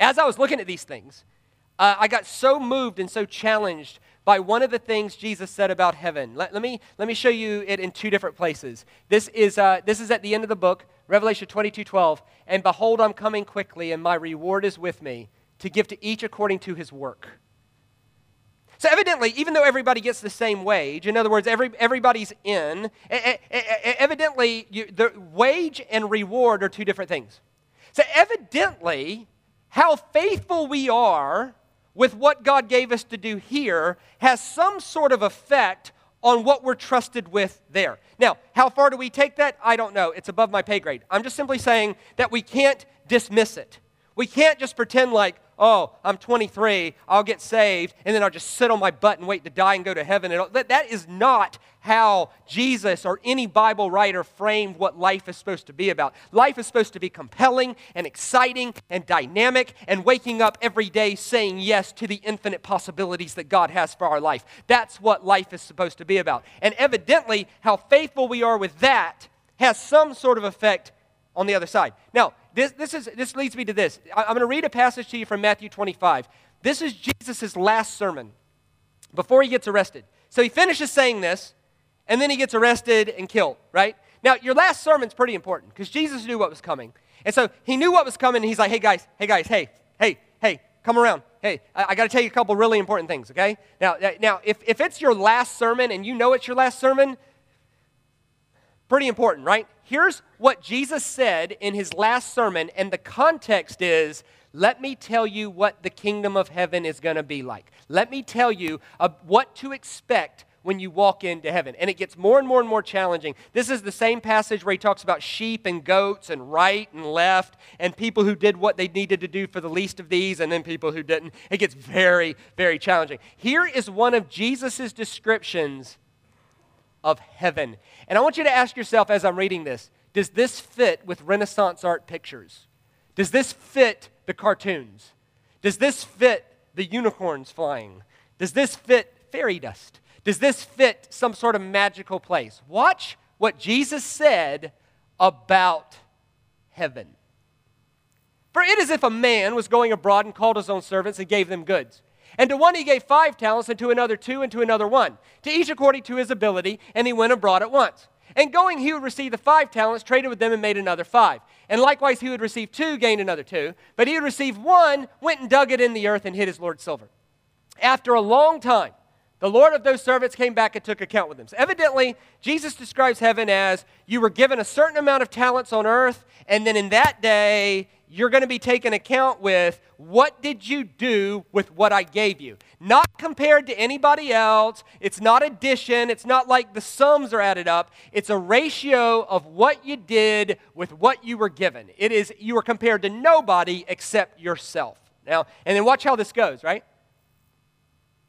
as I was looking at these things, uh, I got so moved and so challenged by one of the things Jesus said about heaven. Let, let, me, let me show you it in two different places. This is, uh, this is at the end of the book, Revelation 22 12. And behold, I'm coming quickly, and my reward is with me to give to each according to his work. So, evidently, even though everybody gets the same wage, in other words, every, everybody's in, evidently, you, the wage and reward are two different things. So, evidently, how faithful we are with what God gave us to do here has some sort of effect on what we're trusted with there. Now, how far do we take that? I don't know. It's above my pay grade. I'm just simply saying that we can't dismiss it. We can't just pretend like, oh, I'm 23, I'll get saved, and then I'll just sit on my butt and wait to die and go to heaven. That That is not how Jesus or any Bible writer framed what life is supposed to be about. Life is supposed to be compelling and exciting and dynamic and waking up every day saying yes to the infinite possibilities that God has for our life. That's what life is supposed to be about. And evidently, how faithful we are with that has some sort of effect on the other side. Now, this, this, is, this leads me to this. I, I'm going to read a passage to you from Matthew 25. This is Jesus' last sermon before he gets arrested. So he finishes saying this, and then he gets arrested and killed, right? Now, your last sermon's pretty important because Jesus knew what was coming. And so he knew what was coming, and he's like, hey, guys, hey, guys, hey, hey, hey, come around. Hey, I, I got to tell you a couple really important things, okay? Now, now if, if it's your last sermon and you know it's your last sermon, pretty important, right? Here's what Jesus said in his last sermon, and the context is let me tell you what the kingdom of heaven is going to be like. Let me tell you uh, what to expect when you walk into heaven. And it gets more and more and more challenging. This is the same passage where he talks about sheep and goats and right and left and people who did what they needed to do for the least of these and then people who didn't. It gets very, very challenging. Here is one of Jesus' descriptions of heaven. And I want you to ask yourself as I'm reading this does this fit with Renaissance art pictures? Does this fit the cartoons? Does this fit the unicorns flying? Does this fit fairy dust? Does this fit some sort of magical place? Watch what Jesus said about heaven. For it is if a man was going abroad and called his own servants and gave them goods. And to one he gave five talents, and to another two, and to another one, to each according to his ability, and he went abroad at once. And going, he would receive the five talents, traded with them, and made another five. And likewise, he would receive two, gained another two. But he would receive one, went and dug it in the earth, and hid his Lord's silver. After a long time, the Lord of those servants came back and took account with them. So evidently, Jesus describes heaven as you were given a certain amount of talents on earth, and then in that day, you're going to be taken account with what did you do with what I gave you? Not compared to anybody else. It's not addition. It's not like the sums are added up. It's a ratio of what you did with what you were given. It is you are compared to nobody except yourself. Now, and then watch how this goes, right?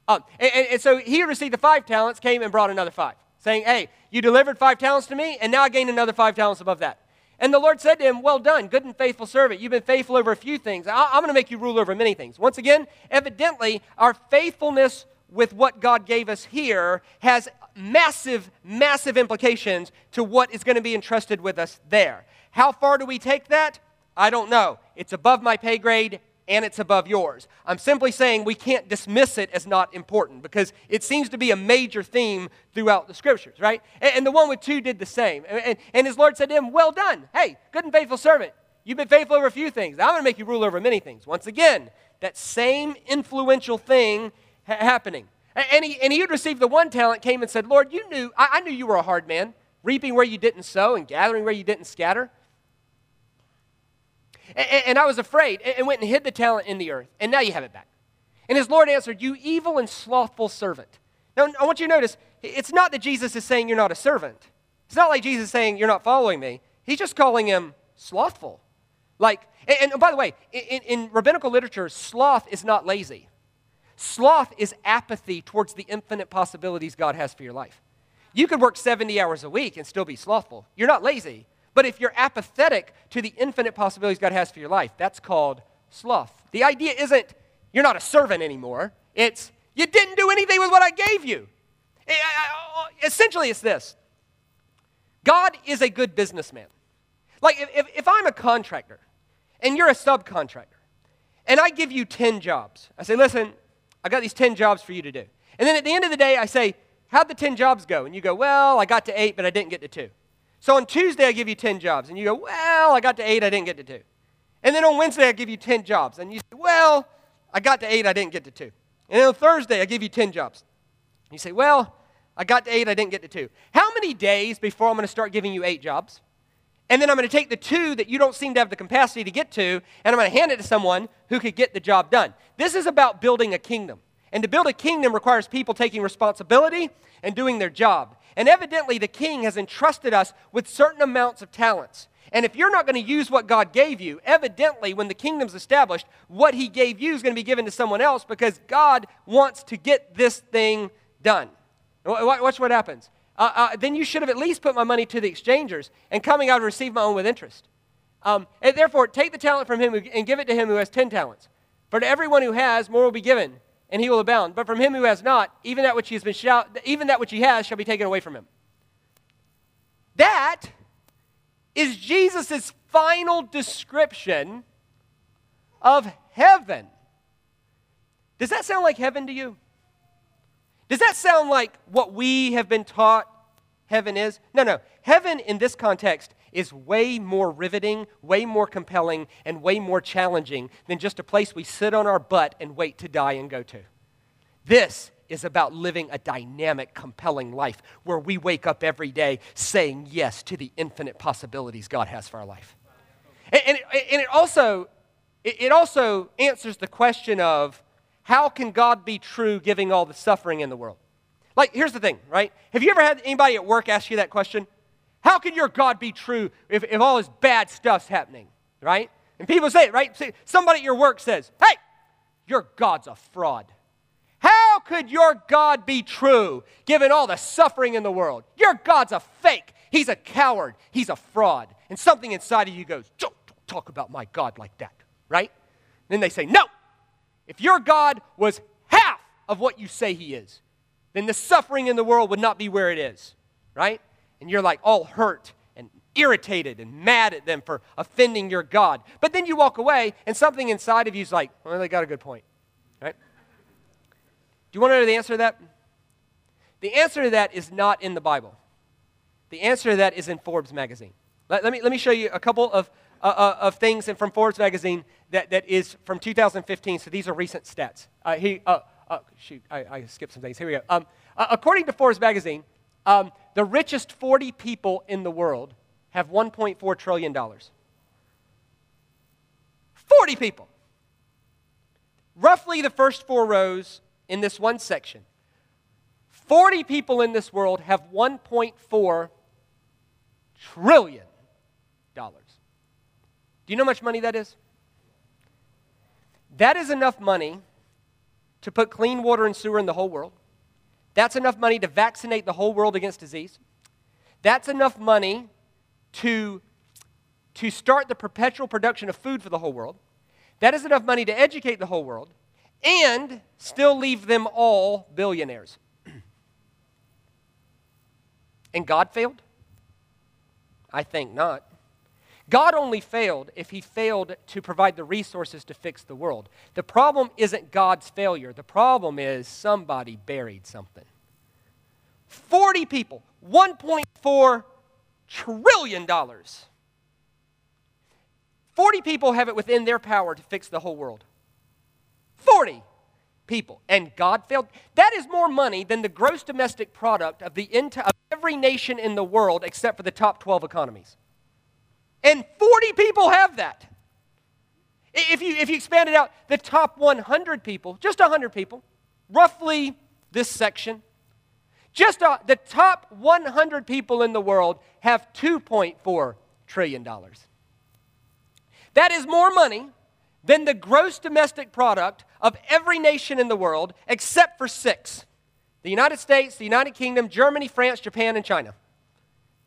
Um, and, and, and so he received the five talents came and brought another five, saying, Hey, you delivered five talents to me, and now I gain another five talents above that. And the Lord said to him, Well done, good and faithful servant. You've been faithful over a few things. I'm going to make you rule over many things. Once again, evidently, our faithfulness with what God gave us here has massive, massive implications to what is going to be entrusted with us there. How far do we take that? I don't know. It's above my pay grade and it's above yours. I'm simply saying we can't dismiss it as not important because it seems to be a major theme throughout the scriptures, right? And, and the one with two did the same. And, and, and, his Lord said to him, Well done. Hey, good and faithful servant. You've been faithful over a few things. I'm going to make you rule over many things. Once again, that same influential thing ha- happening. And he, and he who received the one talent came and said, Lord, you knew, I, I knew you were a hard man, reaping where you didn't sow and gathering where you didn't scatter. And, and I was afraid and went and hid the talent in the earth. And now you have it back. And his Lord answered, You evil and slothful servant. Now, I want you to notice, it's not that Jesus is saying you're not a servant. It's not like Jesus is saying you're not following me. He's just calling him slothful. Like, and, and by the way, in, in rabbinical literature, sloth is not lazy. Sloth is apathy towards the infinite possibilities God has for your life. You could work 70 hours a week and still be slothful. You're not lazy. But if you're apathetic to the infinite possibilities God has for your life, that's called sloth. The idea isn't you're not a servant anymore, it's you didn't do anything with what I gave you. Eh, oh, essentially, it's this God is a good businessman. Like, if, if, if I'm a contractor and you're a subcontractor, and I give you 10 jobs, I say, listen, I got these 10 jobs for you to do. And then at the end of the day, I say, how'd the 10 jobs go? And you go, well, I got to eight, but I didn't get to two. So on Tuesday, I give you 10 jobs. And you go, well, I got to eight, I didn't get to two. And then on Wednesday, I give you 10 jobs. And you say, well, I got to eight, I didn't get to two. And then on Thursday, I give you 10 jobs. And you say, well, I got to eight, I didn't get to two. How many days before I'm going to start giving you eight jobs? And then I'm going to take the two that you don't seem to have the capacity to get to, and I'm going to hand it to someone who could get the job done. This is about building a kingdom. And to build a kingdom requires people taking responsibility and doing their job. And evidently, the king has entrusted us with certain amounts of talents. And if you're not going to use what God gave you, evidently, when the kingdom's established, what he gave you is going to be given to someone else because God wants to get this thing done. Watch what happens. Uh, uh, then you should have at least put my money to the exchangers, and coming out, receive my own with interest. Um, and therefore, take the talent from him and give it to him who has ten talents. For to everyone who has, more will be given, and he will abound. But from him who has not, even that which he has been shall, even that which he has shall be taken away from him. That is Jesus' final description of heaven. Does that sound like heaven to you? Does that sound like what we have been taught heaven is? No, no. Heaven in this context is way more riveting, way more compelling, and way more challenging than just a place we sit on our butt and wait to die and go to. This is about living a dynamic, compelling life where we wake up every day saying yes to the infinite possibilities God has for our life. And, and, it, and it, also, it, it also answers the question of how can God be true giving all the suffering in the world? Like, here's the thing, right? Have you ever had anybody at work ask you that question? How can your God be true if, if all this bad stuff's happening, right? And people say it, right? Somebody at your work says, hey, your God's a fraud. How could your God be true given all the suffering in the world? Your God's a fake. He's a coward. He's a fraud. And something inside of you goes, don't, don't talk about my God like that, right? And then they say, no. If your God was half of what you say he is, then the suffering in the world would not be where it is, right? And you're like all hurt and irritated and mad at them for offending your God. But then you walk away, and something inside of you is like, well, they got a good point, right? Do you want to know the answer to that? The answer to that is not in the Bible. The answer to that is in Forbes magazine. Let, let me, let me show you a couple of, uh, uh, of things from Forbes magazine that, that is from 2015. So these are recent stats. Uh, he, uh, uh, shoot, I, I, skipped some things. Here we go. Um, uh, according to Forbes magazine, um, the richest 40 people in the world have $1.4 trillion. 40 people. Roughly the first four rows in this one section. 40 people in this world have 1.4 trillion dollars. Do you know how much money that is? That is enough money to put clean water and sewer in the whole world. That's enough money to vaccinate the whole world against disease. That's enough money to, to start the perpetual production of food for the whole world. That is enough money to educate the whole world and still leave them all billionaires. and God failed? I think not. God only failed if he failed to provide the resources to fix the world. The problem isn't God's failure, the problem is somebody buried something. 40 people, $1.4 trillion. 40 people have it within their power to fix the whole world. 40 people. And God failed. That is more money than the gross domestic product of, the of every nation in the world except for the top 12 economies. And 40 people have that. If you, if you expand it out, the top 100 people, just 100 people, roughly this section, just uh, the top 100 people in the world have $2.4 trillion. That is more money than the gross domestic product of every nation in the world except for six the United States, the United Kingdom, Germany, France, Japan, and China.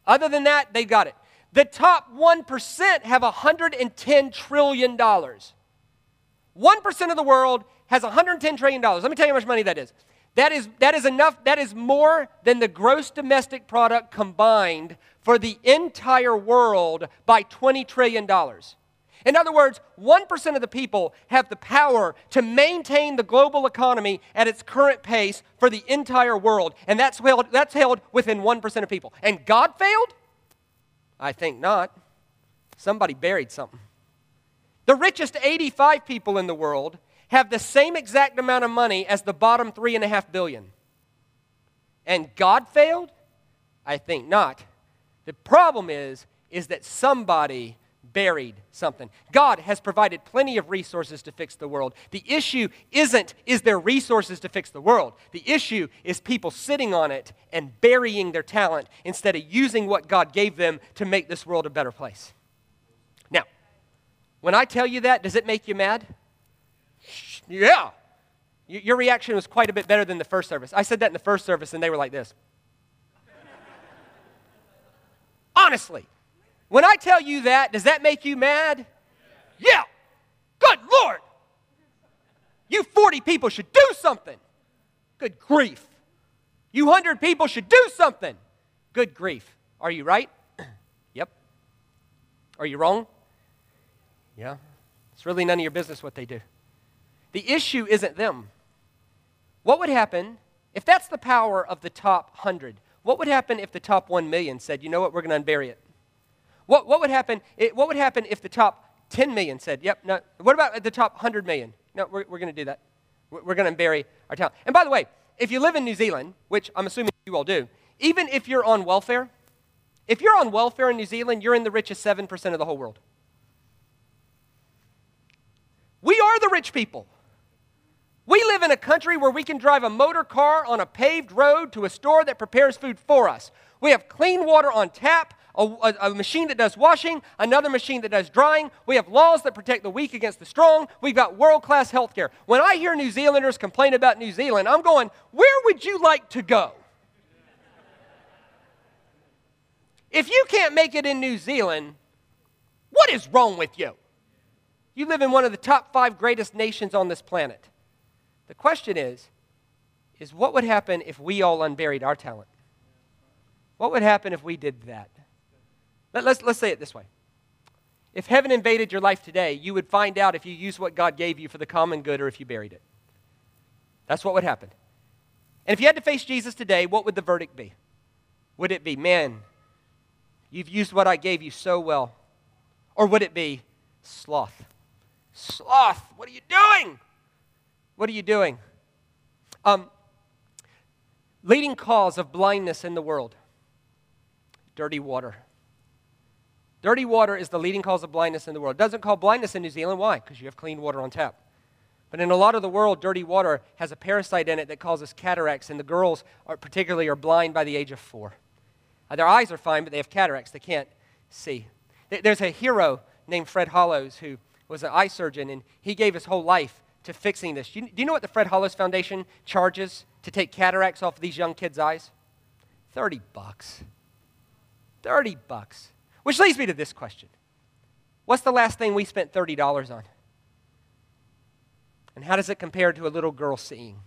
Other than that, they've got it. The top 1% have $110 trillion. 1% of the world has $110 trillion. Let me tell you how much money that is. That is, that is enough, that is more than the gross domestic product combined for the entire world by $20 trillion. In other words, 1% of the people have the power to maintain the global economy at its current pace for the entire world. And that's held, that's held within 1% of people. And God failed? I think not. Somebody buried something. The richest 85 people in the world have the same exact amount of money as the bottom three and a half billion. And God failed? I think not. The problem is, is that somebody buried something. God has provided plenty of resources to fix the world. The issue isn't, is there resources to fix the world? The issue is people sitting on it and burying their talent instead of using what God gave them to make this world a better place. Now, when I tell you that, does it make you mad? Yeah. Your reaction was quite a bit better than the first service. I said that in the first service, and they were like this. Honestly, when I tell you that, does that make you mad? Yeah. Good Lord. You 40 people should do something. Good grief. You 100 people should do something. Good grief. Are you right? yep. Are you wrong? Yeah. It's really none of your business what they do. The issue isn't them. What would happen if that's the power of the top 100? What would happen if the top 1 million said, you know what, we're going to unbury it? What, what, would happen, it, what would happen if the top 10 million said, yep, no, what about the top 100 million? No, we're, we're going to do that. We're, going to bury our talent. And by the way, if you live in New Zealand, which I'm assuming you all do, even if you're on welfare, if you're on welfare in New Zealand, you're in the richest 7% of the whole world. We are the rich people. We live in a country where we can drive a motor car on a paved road to a store that prepares food for us. We have clean water on tap, a, a, a, machine that does washing, another machine that does drying. We have laws that protect the weak against the strong. We've got world class health care. When I hear New Zealanders complain about New Zealand, I'm going, where would you like to go? If you can't make it in New Zealand, what is wrong with you? You live in one of the top five greatest nations on this planet. The question is, is what would happen if we all unburied our talent? What would happen if we did that? Let, let's, let's say it this way. If heaven invaded your life today, you would find out if you used what God gave you for the common good or if you buried it. That's what would happen. And if you had to face Jesus today, what would the verdict be? Would it be, man, you've used what I gave you so well? Or would it be, sloth? Sloth, what are you doing? What are you doing? Um, leading cause of blindness in the world dirty water. Dirty water is the leading cause of blindness in the world. It doesn't cause blindness in New Zealand. Why? Because you have clean water on tap. But in a lot of the world, dirty water has a parasite in it that causes cataracts, and the girls are, particularly are blind by the age of four. Uh, their eyes are fine, but they have cataracts. They can't see. There's a hero named Fred Hollows who was an eye surgeon, and he gave his whole life to fixing this. Do you, do you know what the Fred Hollows Foundation charges to take cataracts off of these young kids' eyes? 30 bucks. 30 bucks. Which leads me to this question What's the last thing we spent $30 on? And how does it compare to a little girl seeing?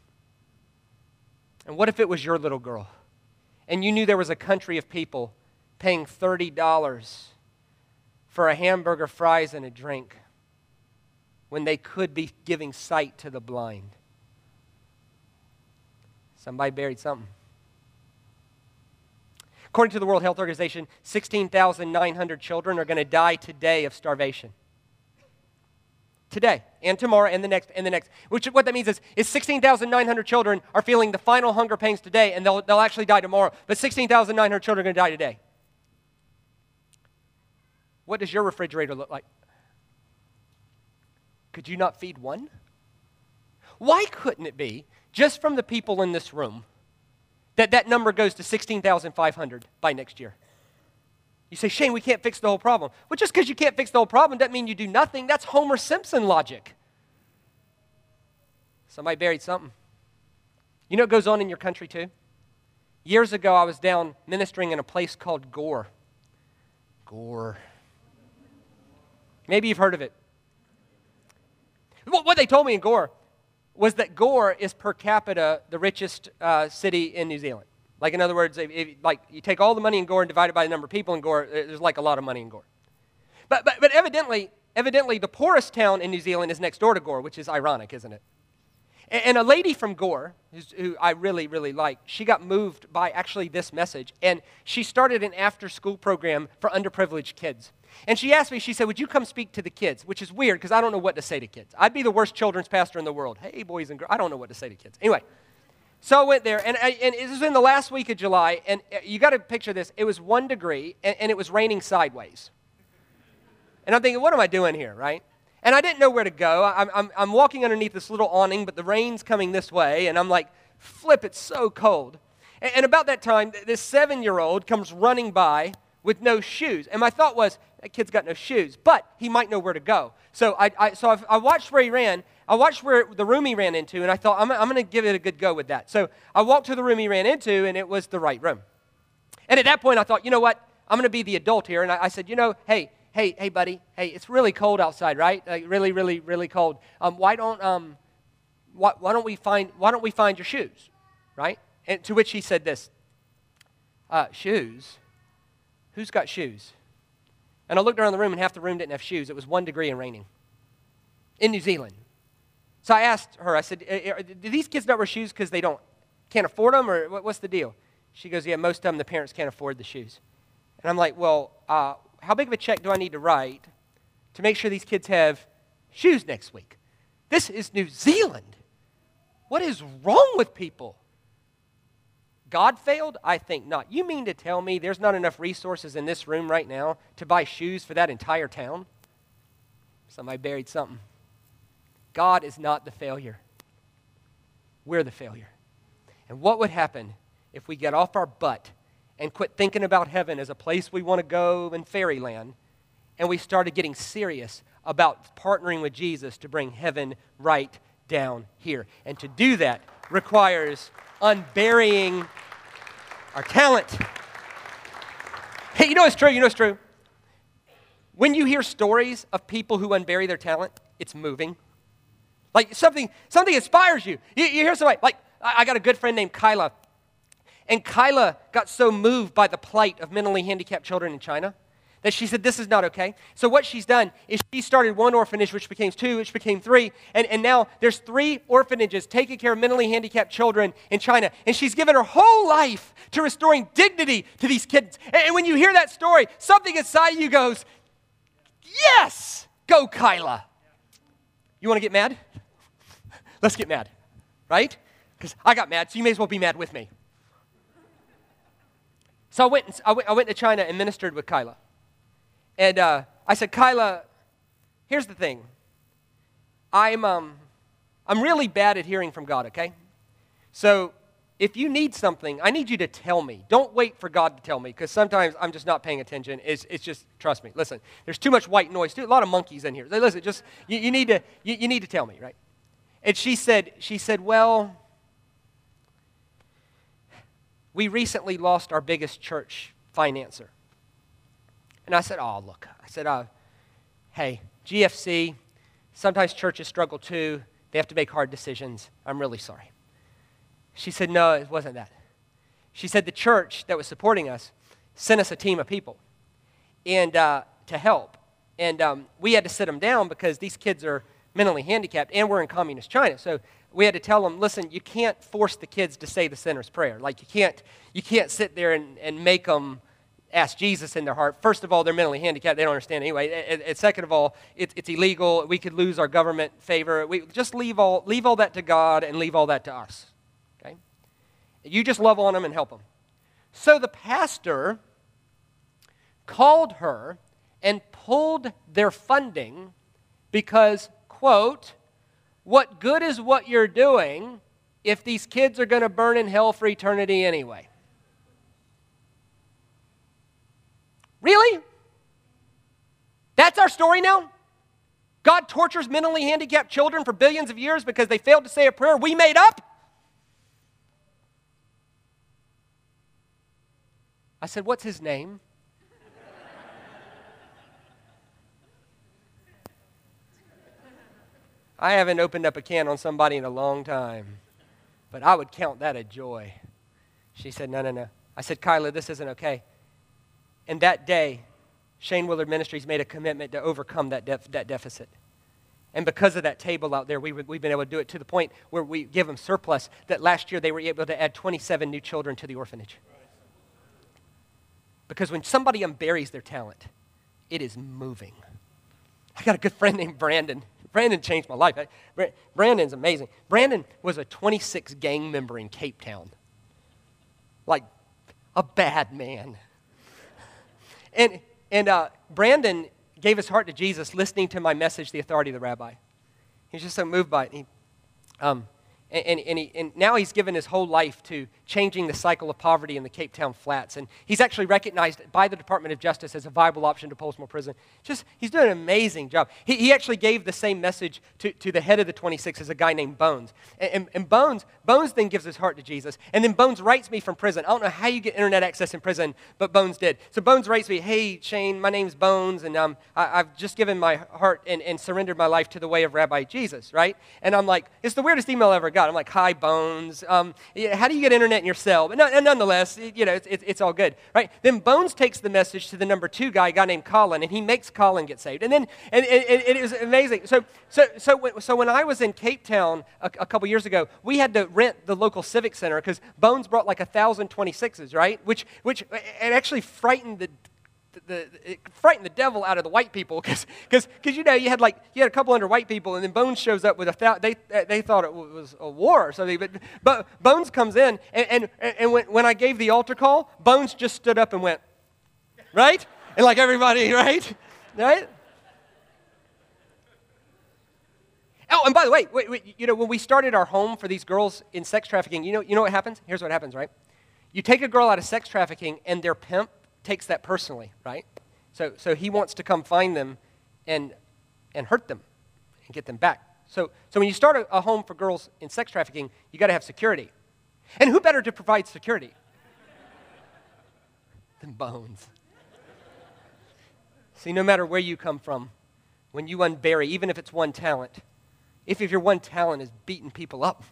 And what if it was your little girl? And you knew there was a country of people paying $30 for a hamburger, fries, and a drink when they could be giving sight to the blind. Somebody buried something. According to the World Health Organization, 16,900 children are going to die today of starvation. Today and tomorrow and the next and the next. Which what that means is, is 16,900 children are feeling the final hunger pains today and they'll, they'll actually die tomorrow. But 16,900 children are going to die today. What does your refrigerator look like? Could you not feed one? Why couldn't it be, just from the people in this room, that that number goes to 16,500 by next year? You say, Shane, we can't fix the whole problem. Well, just because you can't fix the whole problem doesn't mean you do nothing. That's Homer Simpson logic. Somebody buried something. You know what goes on in your country too? Years ago, I was down ministering in a place called Gore. Gore. Maybe you've heard of it. What they told me in Gore was that Gore is per capita the richest uh, city in New Zealand. Like, in other words, if, if, like you take all the money in Gore and divide it by the number of people in Gore, there's like a lot of money in Gore. But, but, but evidently, evidently, the poorest town in New Zealand is next door to Gore, which is ironic, isn't it? And a lady from Gore, who I really, really like, she got moved by actually this message. And she started an after school program for underprivileged kids. And she asked me, she said, Would you come speak to the kids? Which is weird because I don't know what to say to kids. I'd be the worst children's pastor in the world. Hey, boys and girls. I don't know what to say to kids. Anyway, so I went there, and, and it was in the last week of July. And uh, you got to picture this it was one degree, and, and it was raining sideways. And I'm thinking, What am I doing here, right? And I didn't know where to go. I'm, I'm, I'm walking underneath this little awning, but the rain's coming this way, and I'm like, flip, it's so cold. And, and about that time, this seven year old comes running by with no shoes. And my thought was, that kid's got no shoes, but he might know where to go. So I, I so I, I watched where he ran. I watched where the room he ran into, and I thought, I'm, I'm going to give it a good go with that. So I walked to the room he ran into, and it was the right room. And at that point, I thought, you know what? I'm going to be the adult here. And I, I said, you know, hey, hey, hey, buddy, hey, it's really cold outside, right? Like really, really, really cold. Um, why don't um, why, why don't we find why don't we find your shoes, right? And to which he said this, uh, shoes. Who's got shoes? And I looked around the room, and half the room didn't have shoes. It was one degree and raining in New Zealand. So I asked her. I said, "Do these kids not wear shoes because they don't can't afford them, or what's the deal?" She goes, "Yeah, most of them the parents can't afford the shoes." And I'm like, "Well, uh, how big of a check do I need to write to make sure these kids have shoes next week? This is New Zealand. What is wrong with people? God failed? I think not. You mean to tell me there's not enough resources in this room right now to buy shoes for that entire town? Somebody buried something. God is not the failure. We're the failure. And what would happen if we get off our butt and quit thinking about heaven as a place we want to go in fairyland, and we started getting serious about partnering with Jesus to bring heaven right down here. And to do that requires unburying our talent. Hey, you know it's true, you know it's true. When you hear stories of people who unbury their talent, it's moving. Like something, something inspires you. You, you hear somebody, like, I got a good friend named Kyla. And Kyla got so moved by the plight of mentally handicapped children in China that she said, This is not okay. So, what she's done is she started one orphanage, which became two, which became three, and, and now there's three orphanages taking care of mentally handicapped children in China. And she's given her whole life to restoring dignity to these kids. And, and when you hear that story, something inside you goes, Yes, go, Kyla. You want to get mad? Let's get mad, right? Because I got mad, so you may as well be mad with me. So I went, I went, I went to China and ministered with Kyla. And uh, I said, Kyla, here's the thing. I'm, um, I'm really bad at hearing from God, okay? So if you need something, I need you to tell me. Don't wait for God to tell me, because sometimes I'm just not paying attention. It's, it's just, trust me, listen, there's too much white noise, too, a lot of monkeys in here. Listen, just, you, you need, to, you, you need to tell me, right? And she said, she said, well, we recently lost our biggest church financer. And I said, oh, look, I said, uh, hey, GFC, sometimes churches struggle too. They have to make hard decisions. I'm really sorry. She said, No, it wasn't that. She said, The church that was supporting us sent us a team of people and uh, to help. And um, we had to sit them down because these kids are mentally handicapped and we're in communist China. So we had to tell them, listen, you can't force the kids to say the sinner's prayer. Like you can't, you can't sit there and, and make them ask Jesus in their heart. First of all, they're mentally handicapped. They don't understand anyway. And, and second of all, it, it's illegal. We could lose our government favor. We just leave all, leave all that to God and leave all that to us. Okay? You just love on them and help them. So the pastor called her and pulled their funding because, quote, what good is what you're doing if these kids are going to burn in hell for eternity anyway? Really? That's our story now? God tortures mentally handicapped children for billions of years because they failed to say a prayer we made up? I said, What's his name? I haven't opened up a can on somebody in a long time, but I would count that a joy. She said, No, no, no. I said, Kyla, this isn't okay. And that day, Shane Willard Ministries made a commitment to overcome that, def- that deficit. And because of that table out there, we, have been able to do it to the point where we give them surplus that last year they were able to add 27 new children to the orphanage. Because when somebody unburies their talent, it is moving. I got a good friend named Brandon. Brandon changed my life. Brandon's amazing. Brandon was a 26 gang member in Cape Town. Like a bad man. And, and uh, Brandon gave his heart to Jesus listening to my message, The Authority of the Rabbi. He was just so moved by it. He, um, and, and, he, and, now he's given his whole life to changing the cycle of poverty in the Cape Town flats. And he's actually recognized by the Department of Justice as a viable option to Pollsmoor Prison. Just, he's doing an amazing job. He, he actually gave the same message to, to the head of the 26 as a guy named Bones. And, and, and, Bones, Bones then gives his heart to Jesus. And then Bones writes me from prison. I don't know how you get internet access in prison, but Bones did. So Bones writes me, hey, Shane, my name's Bones, and um, I, have just given my heart and, and surrendered my life to the way of Rabbi Jesus, right? And I'm like, it's the weirdest email I ever got. I'm like, hi, Bones. Um, how do you get internet in your cell? But no, nonetheless, you know, it's, it's all good, right? Then Bones takes the message to the number two guy, a guy named Colin, and he makes Colin get saved. And then, and, and, and it was amazing. So, so, so, so when I was in Cape Town a, a couple years ago, we had to rent the local civic center because Bones brought like a thousand 26s, right? Which, which it actually frightened the the, it frightened the devil out of the white people because you know you had like you had a couple hundred white people and then Bones shows up with a thousand, they they thought it was a war or something but, but Bones comes in and, and, and when, when I gave the altar call Bones just stood up and went right and like everybody right right Oh, and by the way, wait, wait, you know, when we started our home for these girls in sex trafficking, you know, you know what happens? Here's what happens, right? You take a girl out of sex trafficking, and their pimp takes that personally, right? So, so he wants to come find them and, and hurt them and get them back. So, so when you start a, a home for girls in sex trafficking, you got to have security. And who better to provide security than bones? See, no matter where you come from, when you unbury, even if it's one talent, if, if your one talent is beating people up,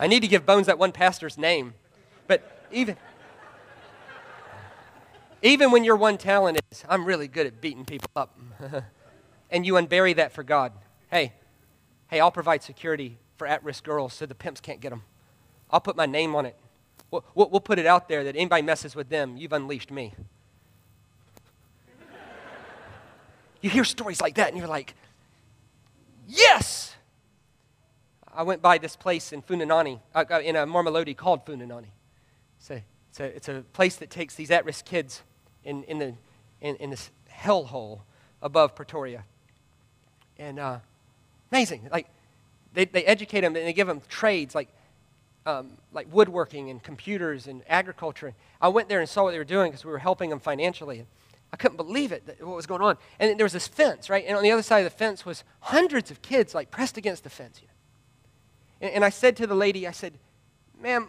I need to give Bones that one pastor's name. But even, even when your one talent is, I'm really good at beating people up, and you unbury that for God, hey, hey, I'll provide security for at risk girls so the pimps can't get them. I'll put my name on it. We'll, we'll put it out there that anybody messes with them, you've unleashed me. you hear stories like that, and you're like, yes! I went by this place in Funanani, uh, uh, in a Mamelodi called Funanani. Say, It's a, it's a place that takes these at risk kids in, in, the, in, in this hellhole above Pretoria. And uh, amazing. Like, they, they educate them and they give them trades like, um, like woodworking and computers and agriculture. I went there and saw what they were doing because we were helping them financially. I couldn't believe it, what was going on. And there was this fence, right? And on the other side of the fence was hundreds of kids, like pressed against the fence. You know? And, and I said to the lady, I said, ma'am,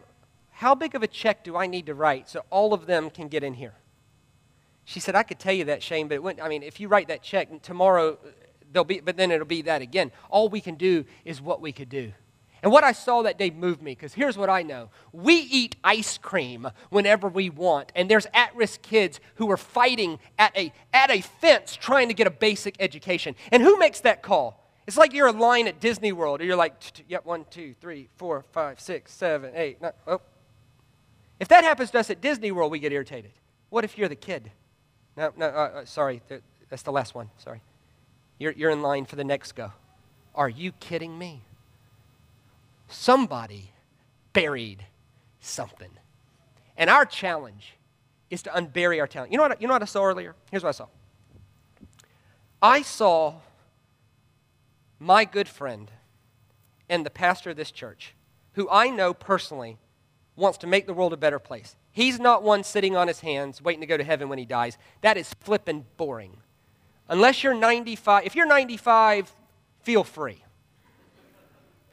how big of a check do I need to write so all of them can get in here? She said, I could tell you that, Shane, but it wouldn't, I mean, if you write that check, tomorrow there'll be, but then it'll be that again. All we can do is what we could do. And what I saw that day moved me because here's what I know. We eat ice cream whenever we want, and there's at risk kids who are fighting at a, at a fence trying to get a basic education. And who makes that call? It's like you're a line at Disney World, and you're like, yep, one, two, three, four, five, six, seven, eight, nine. Oh. If that happens to us at Disney World, we get irritated. What if you're the kid? No, no, uh, uh, sorry, that's the last one. Sorry. You're, you're in line for the next go. Are you kidding me? Somebody buried something. And our challenge is to unbury our talent. You know what, you know what I saw earlier? Here's what I saw. I saw my good friend and the pastor of this church, who I know personally wants to make the world a better place. He's not one sitting on his hands waiting to go to heaven when he dies. That is flippin' boring. Unless you're 95, if you're 95, feel free.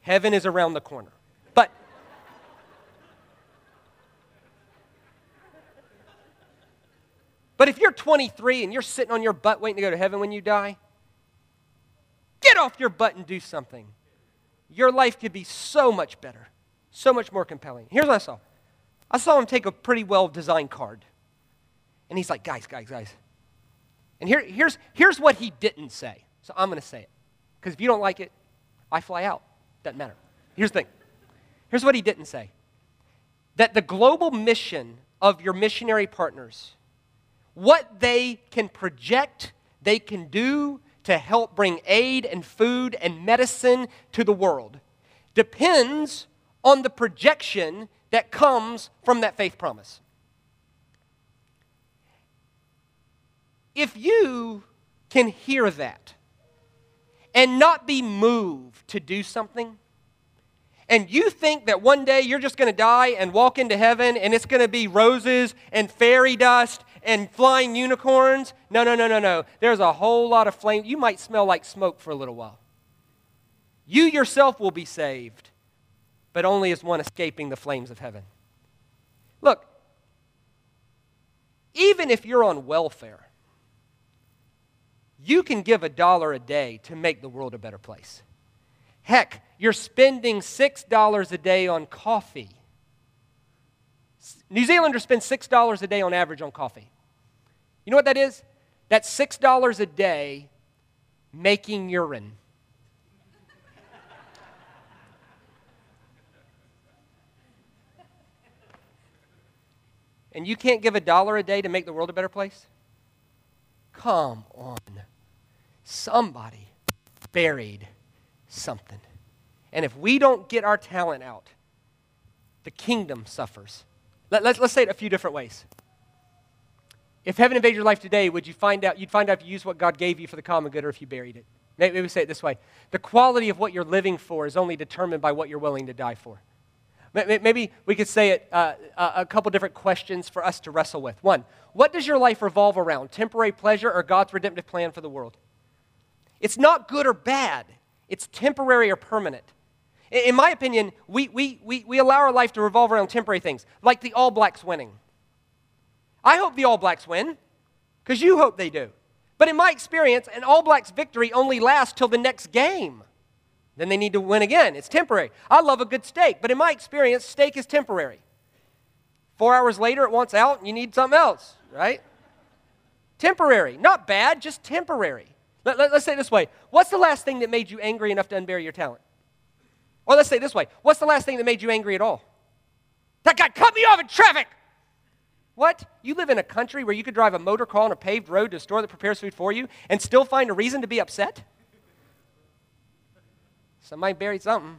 Heaven is around the corner. But But if you're 23 and you're sitting on your butt waiting to go to heaven when you die, get off your butt and do something. Your life could be so much better, so much more compelling. Here's what I saw I saw him take a pretty well designed card. And he's like, guys, guys, guys. And here, here's, here's what he didn't say. So I'm going to say it. Because if you don't like it, I fly out. Doesn't matter. Here's the thing. Here's what he didn't say. That the global mission of your missionary partners, what they can project, they can do to help bring aid and food and medicine to the world, depends on the projection that comes from that faith promise. If you can hear that and not be moved to do something, and you think that one day you're just going to die and walk into heaven and it's going to be roses and fairy dust and flying unicorns, no, no, no, no, no. There's a whole lot of flame. You might smell like smoke for a little while. You yourself will be saved but only as one escaping the flames of heaven. Look, even if you're on welfare, you can give a dollar a day to make the world a better place. Heck, you're spending $6 a day on coffee. New Zealanders spend $6 a day on average on coffee. You know what that is? That's $6 a day making urine. and you can't give a dollar a day to make the world a better place? Come on. Somebody buried something. And if we don't get our talent out, the kingdom suffers. Let, us let's say it a few different ways. If heaven invaded your life today, would you find out, you'd find out if you used what God gave you for the common good or if you buried it. Maybe we say it this way. The quality of what you're living for is only determined by what you're willing to die for. Maybe we could say it uh, a couple different questions for us to wrestle with. One, what does your life revolve around? Temporary pleasure or God's redemptive plan for the world? It's not good or bad, it's temporary or permanent. In my opinion, we, we, we, we allow our life to revolve around temporary things, like the All Blacks winning. I hope the All Blacks win, because you hope they do. But in my experience, an All Blacks victory only lasts till the next game. Then they need to win again. It's temporary. I love a good steak, but in my experience, steak is temporary. Four hours later, it wants out and you need something else, right? temporary. Not bad, just temporary. Let, let, let's say it this way What's the last thing that made you angry enough to unbury your talent? Or let's say this way What's the last thing that made you angry at all? That guy cut me off in traffic! What? You live in a country where you could drive a motor car on a paved road to a store that prepares food for you and still find a reason to be upset? Somebody buried something.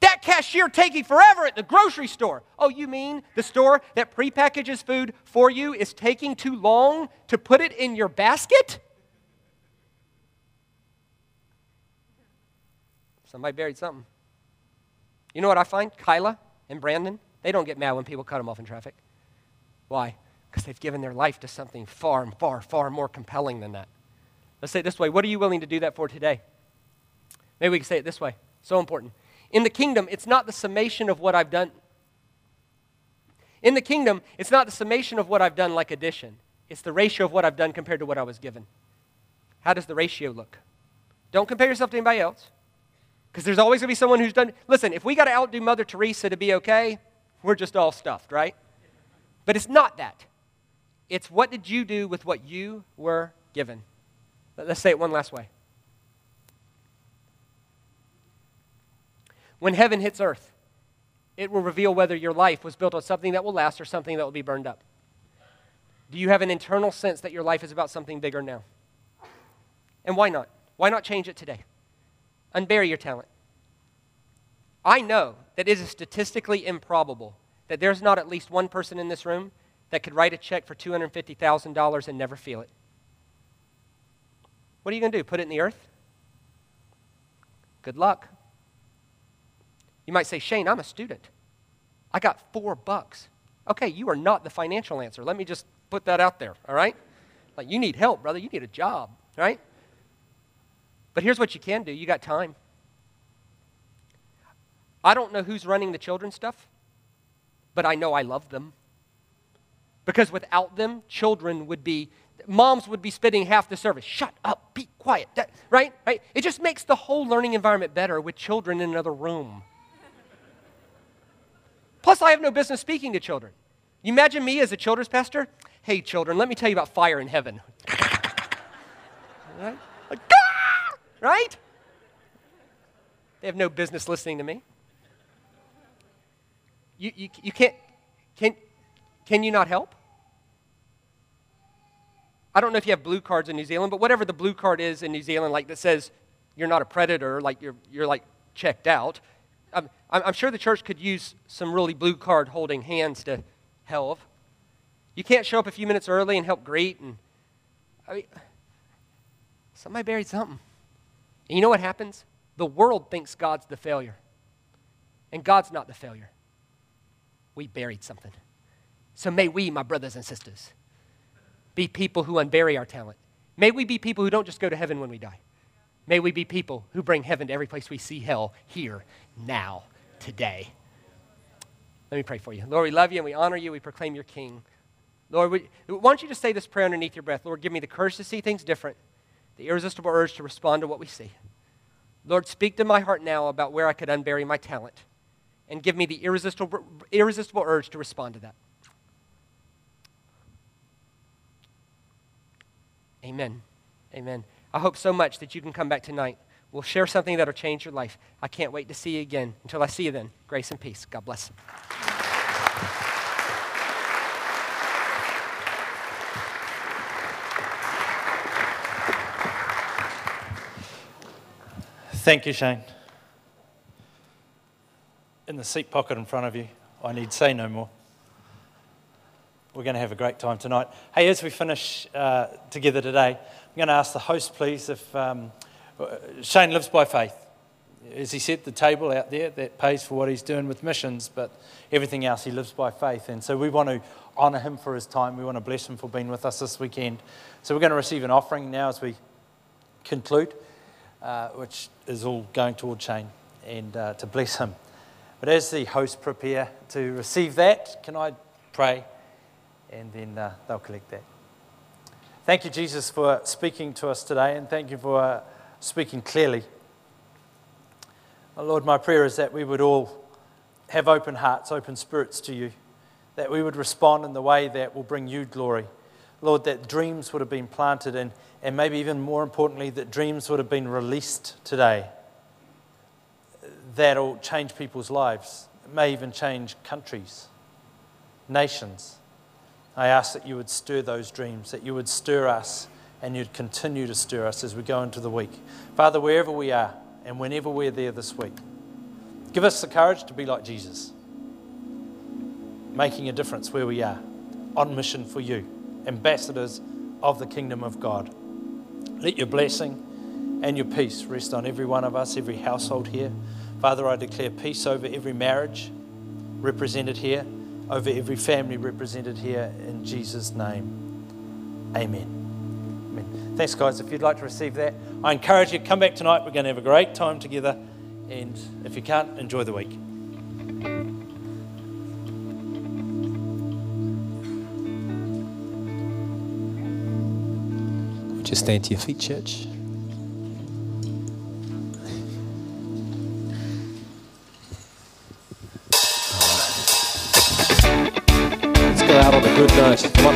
That cashier taking forever at the grocery store. Oh, you mean the store that prepackages food for you is taking too long to put it in your basket? Somebody buried something. You know what I find? Kyla and Brandon, they don't get mad when people cut them off in traffic. Why? Because they've given their life to something far and far, far more compelling than that. Let's say it this way What are you willing to do that for today? Maybe we can say it this way. So important. In the kingdom, it's not the summation of what I've done. In the kingdom, it's not the summation of what I've done like addition. It's the ratio of what I've done compared to what I was given. How does the ratio look? Don't compare yourself to anybody else. Because there's always going to be someone who's done. Listen, if we got to outdo Mother Teresa to be okay, we're just all stuffed, right? But it's not that. It's what did you do with what you were given? Let's say it one last way. When heaven hits earth, it will reveal whether your life was built on something that will last or something that will be burned up. Do you have an internal sense that your life is about something bigger now? And why not? Why not change it today? Unbury your talent. I know that it is statistically improbable that there's not at least one person in this room that could write a check for $250,000 and never feel it. What are you going to do? Put it in the earth? Good luck. You might say, Shane, I'm a student. I got four bucks. Okay, you are not the financial answer. Let me just put that out there, all right? Like, you need help, brother. You need a job, right? But here's what you can do you got time. I don't know who's running the children's stuff, but I know I love them. Because without them, children would be, moms would be spending half the service. Shut up, be quiet, right? Right? It just makes the whole learning environment better with children in another room. Plus, I have no business speaking to children. You imagine me as a children's pastor? Hey, children, let me tell you about fire in heaven. right? Right? They have no business listening to me. You, you, you can't, can, can you not help? I don't know if you have blue cards in New Zealand, but whatever the blue card is in New Zealand, like that says you're not a predator, like you're, you're like checked out. I'm, I'm sure the church could use some really blue card holding hands to help. You can't show up a few minutes early and help greet, and I mean, somebody buried something. And you know what happens? The world thinks God's the failure. And God's not the failure. We buried something. So may we, my brothers and sisters, be people who unbury our talent. May we be people who don't just go to heaven when we die. May we be people who bring heaven to every place we see hell here, now, today. Let me pray for you. Lord, we love you and we honor you. We proclaim your King. Lord, we, why don't you just say this prayer underneath your breath? Lord, give me the courage to see things different the irresistible urge to respond to what we see. Lord, speak to my heart now about where I could unbury my talent and give me the irresistible, irresistible urge to respond to that. Amen. Amen. I hope so much that you can come back tonight. We'll share something that'll change your life. I can't wait to see you again. Until I see you then, grace and peace. God bless. Thank you, Shane. In the seat pocket in front of you, I need say no more. We're going to have a great time tonight. Hey, as we finish uh, together today, I'm going to ask the host, please, if um, Shane lives by faith. As he said, the table out there that pays for what he's doing with missions, but everything else he lives by faith. And so we want to honour him for his time. We want to bless him for being with us this weekend. So we're going to receive an offering now as we conclude uh, which is all going toward Shane and uh, to bless him. But as the hosts prepare to receive that, can I pray? And then uh, they'll collect that. Thank you, Jesus, for speaking to us today, and thank you for uh, speaking clearly. Lord, my prayer is that we would all have open hearts, open spirits to you, that we would respond in the way that will bring you glory. Lord, that dreams would have been planted and and maybe even more importantly, that dreams would have been released today that'll change people's lives. It may even change countries, nations. I ask that you would stir those dreams, that you would stir us, and you'd continue to stir us as we go into the week. Father, wherever we are and whenever we're there this week, Give us the courage to be like Jesus, making a difference where we are, on mission for you, ambassadors of the kingdom of God. Let your blessing and your peace rest on every one of us, every household here. Father, I declare peace over every marriage represented here, over every family represented here, in Jesus' name. Amen. Amen. Thanks, guys. If you'd like to receive that, I encourage you, to come back tonight. We're going to have a great time together. And if you can't, enjoy the week. Just stand to your feet, church. Let's go out on a good note.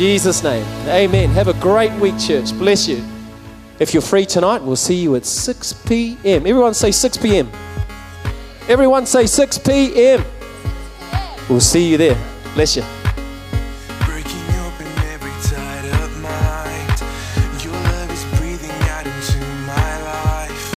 Jesus' name. Amen. Have a great week, church. Bless you. If you're free tonight, we'll see you at 6 p.m. Everyone say 6 p.m. Everyone say 6 p.m. We'll see you there. Bless you.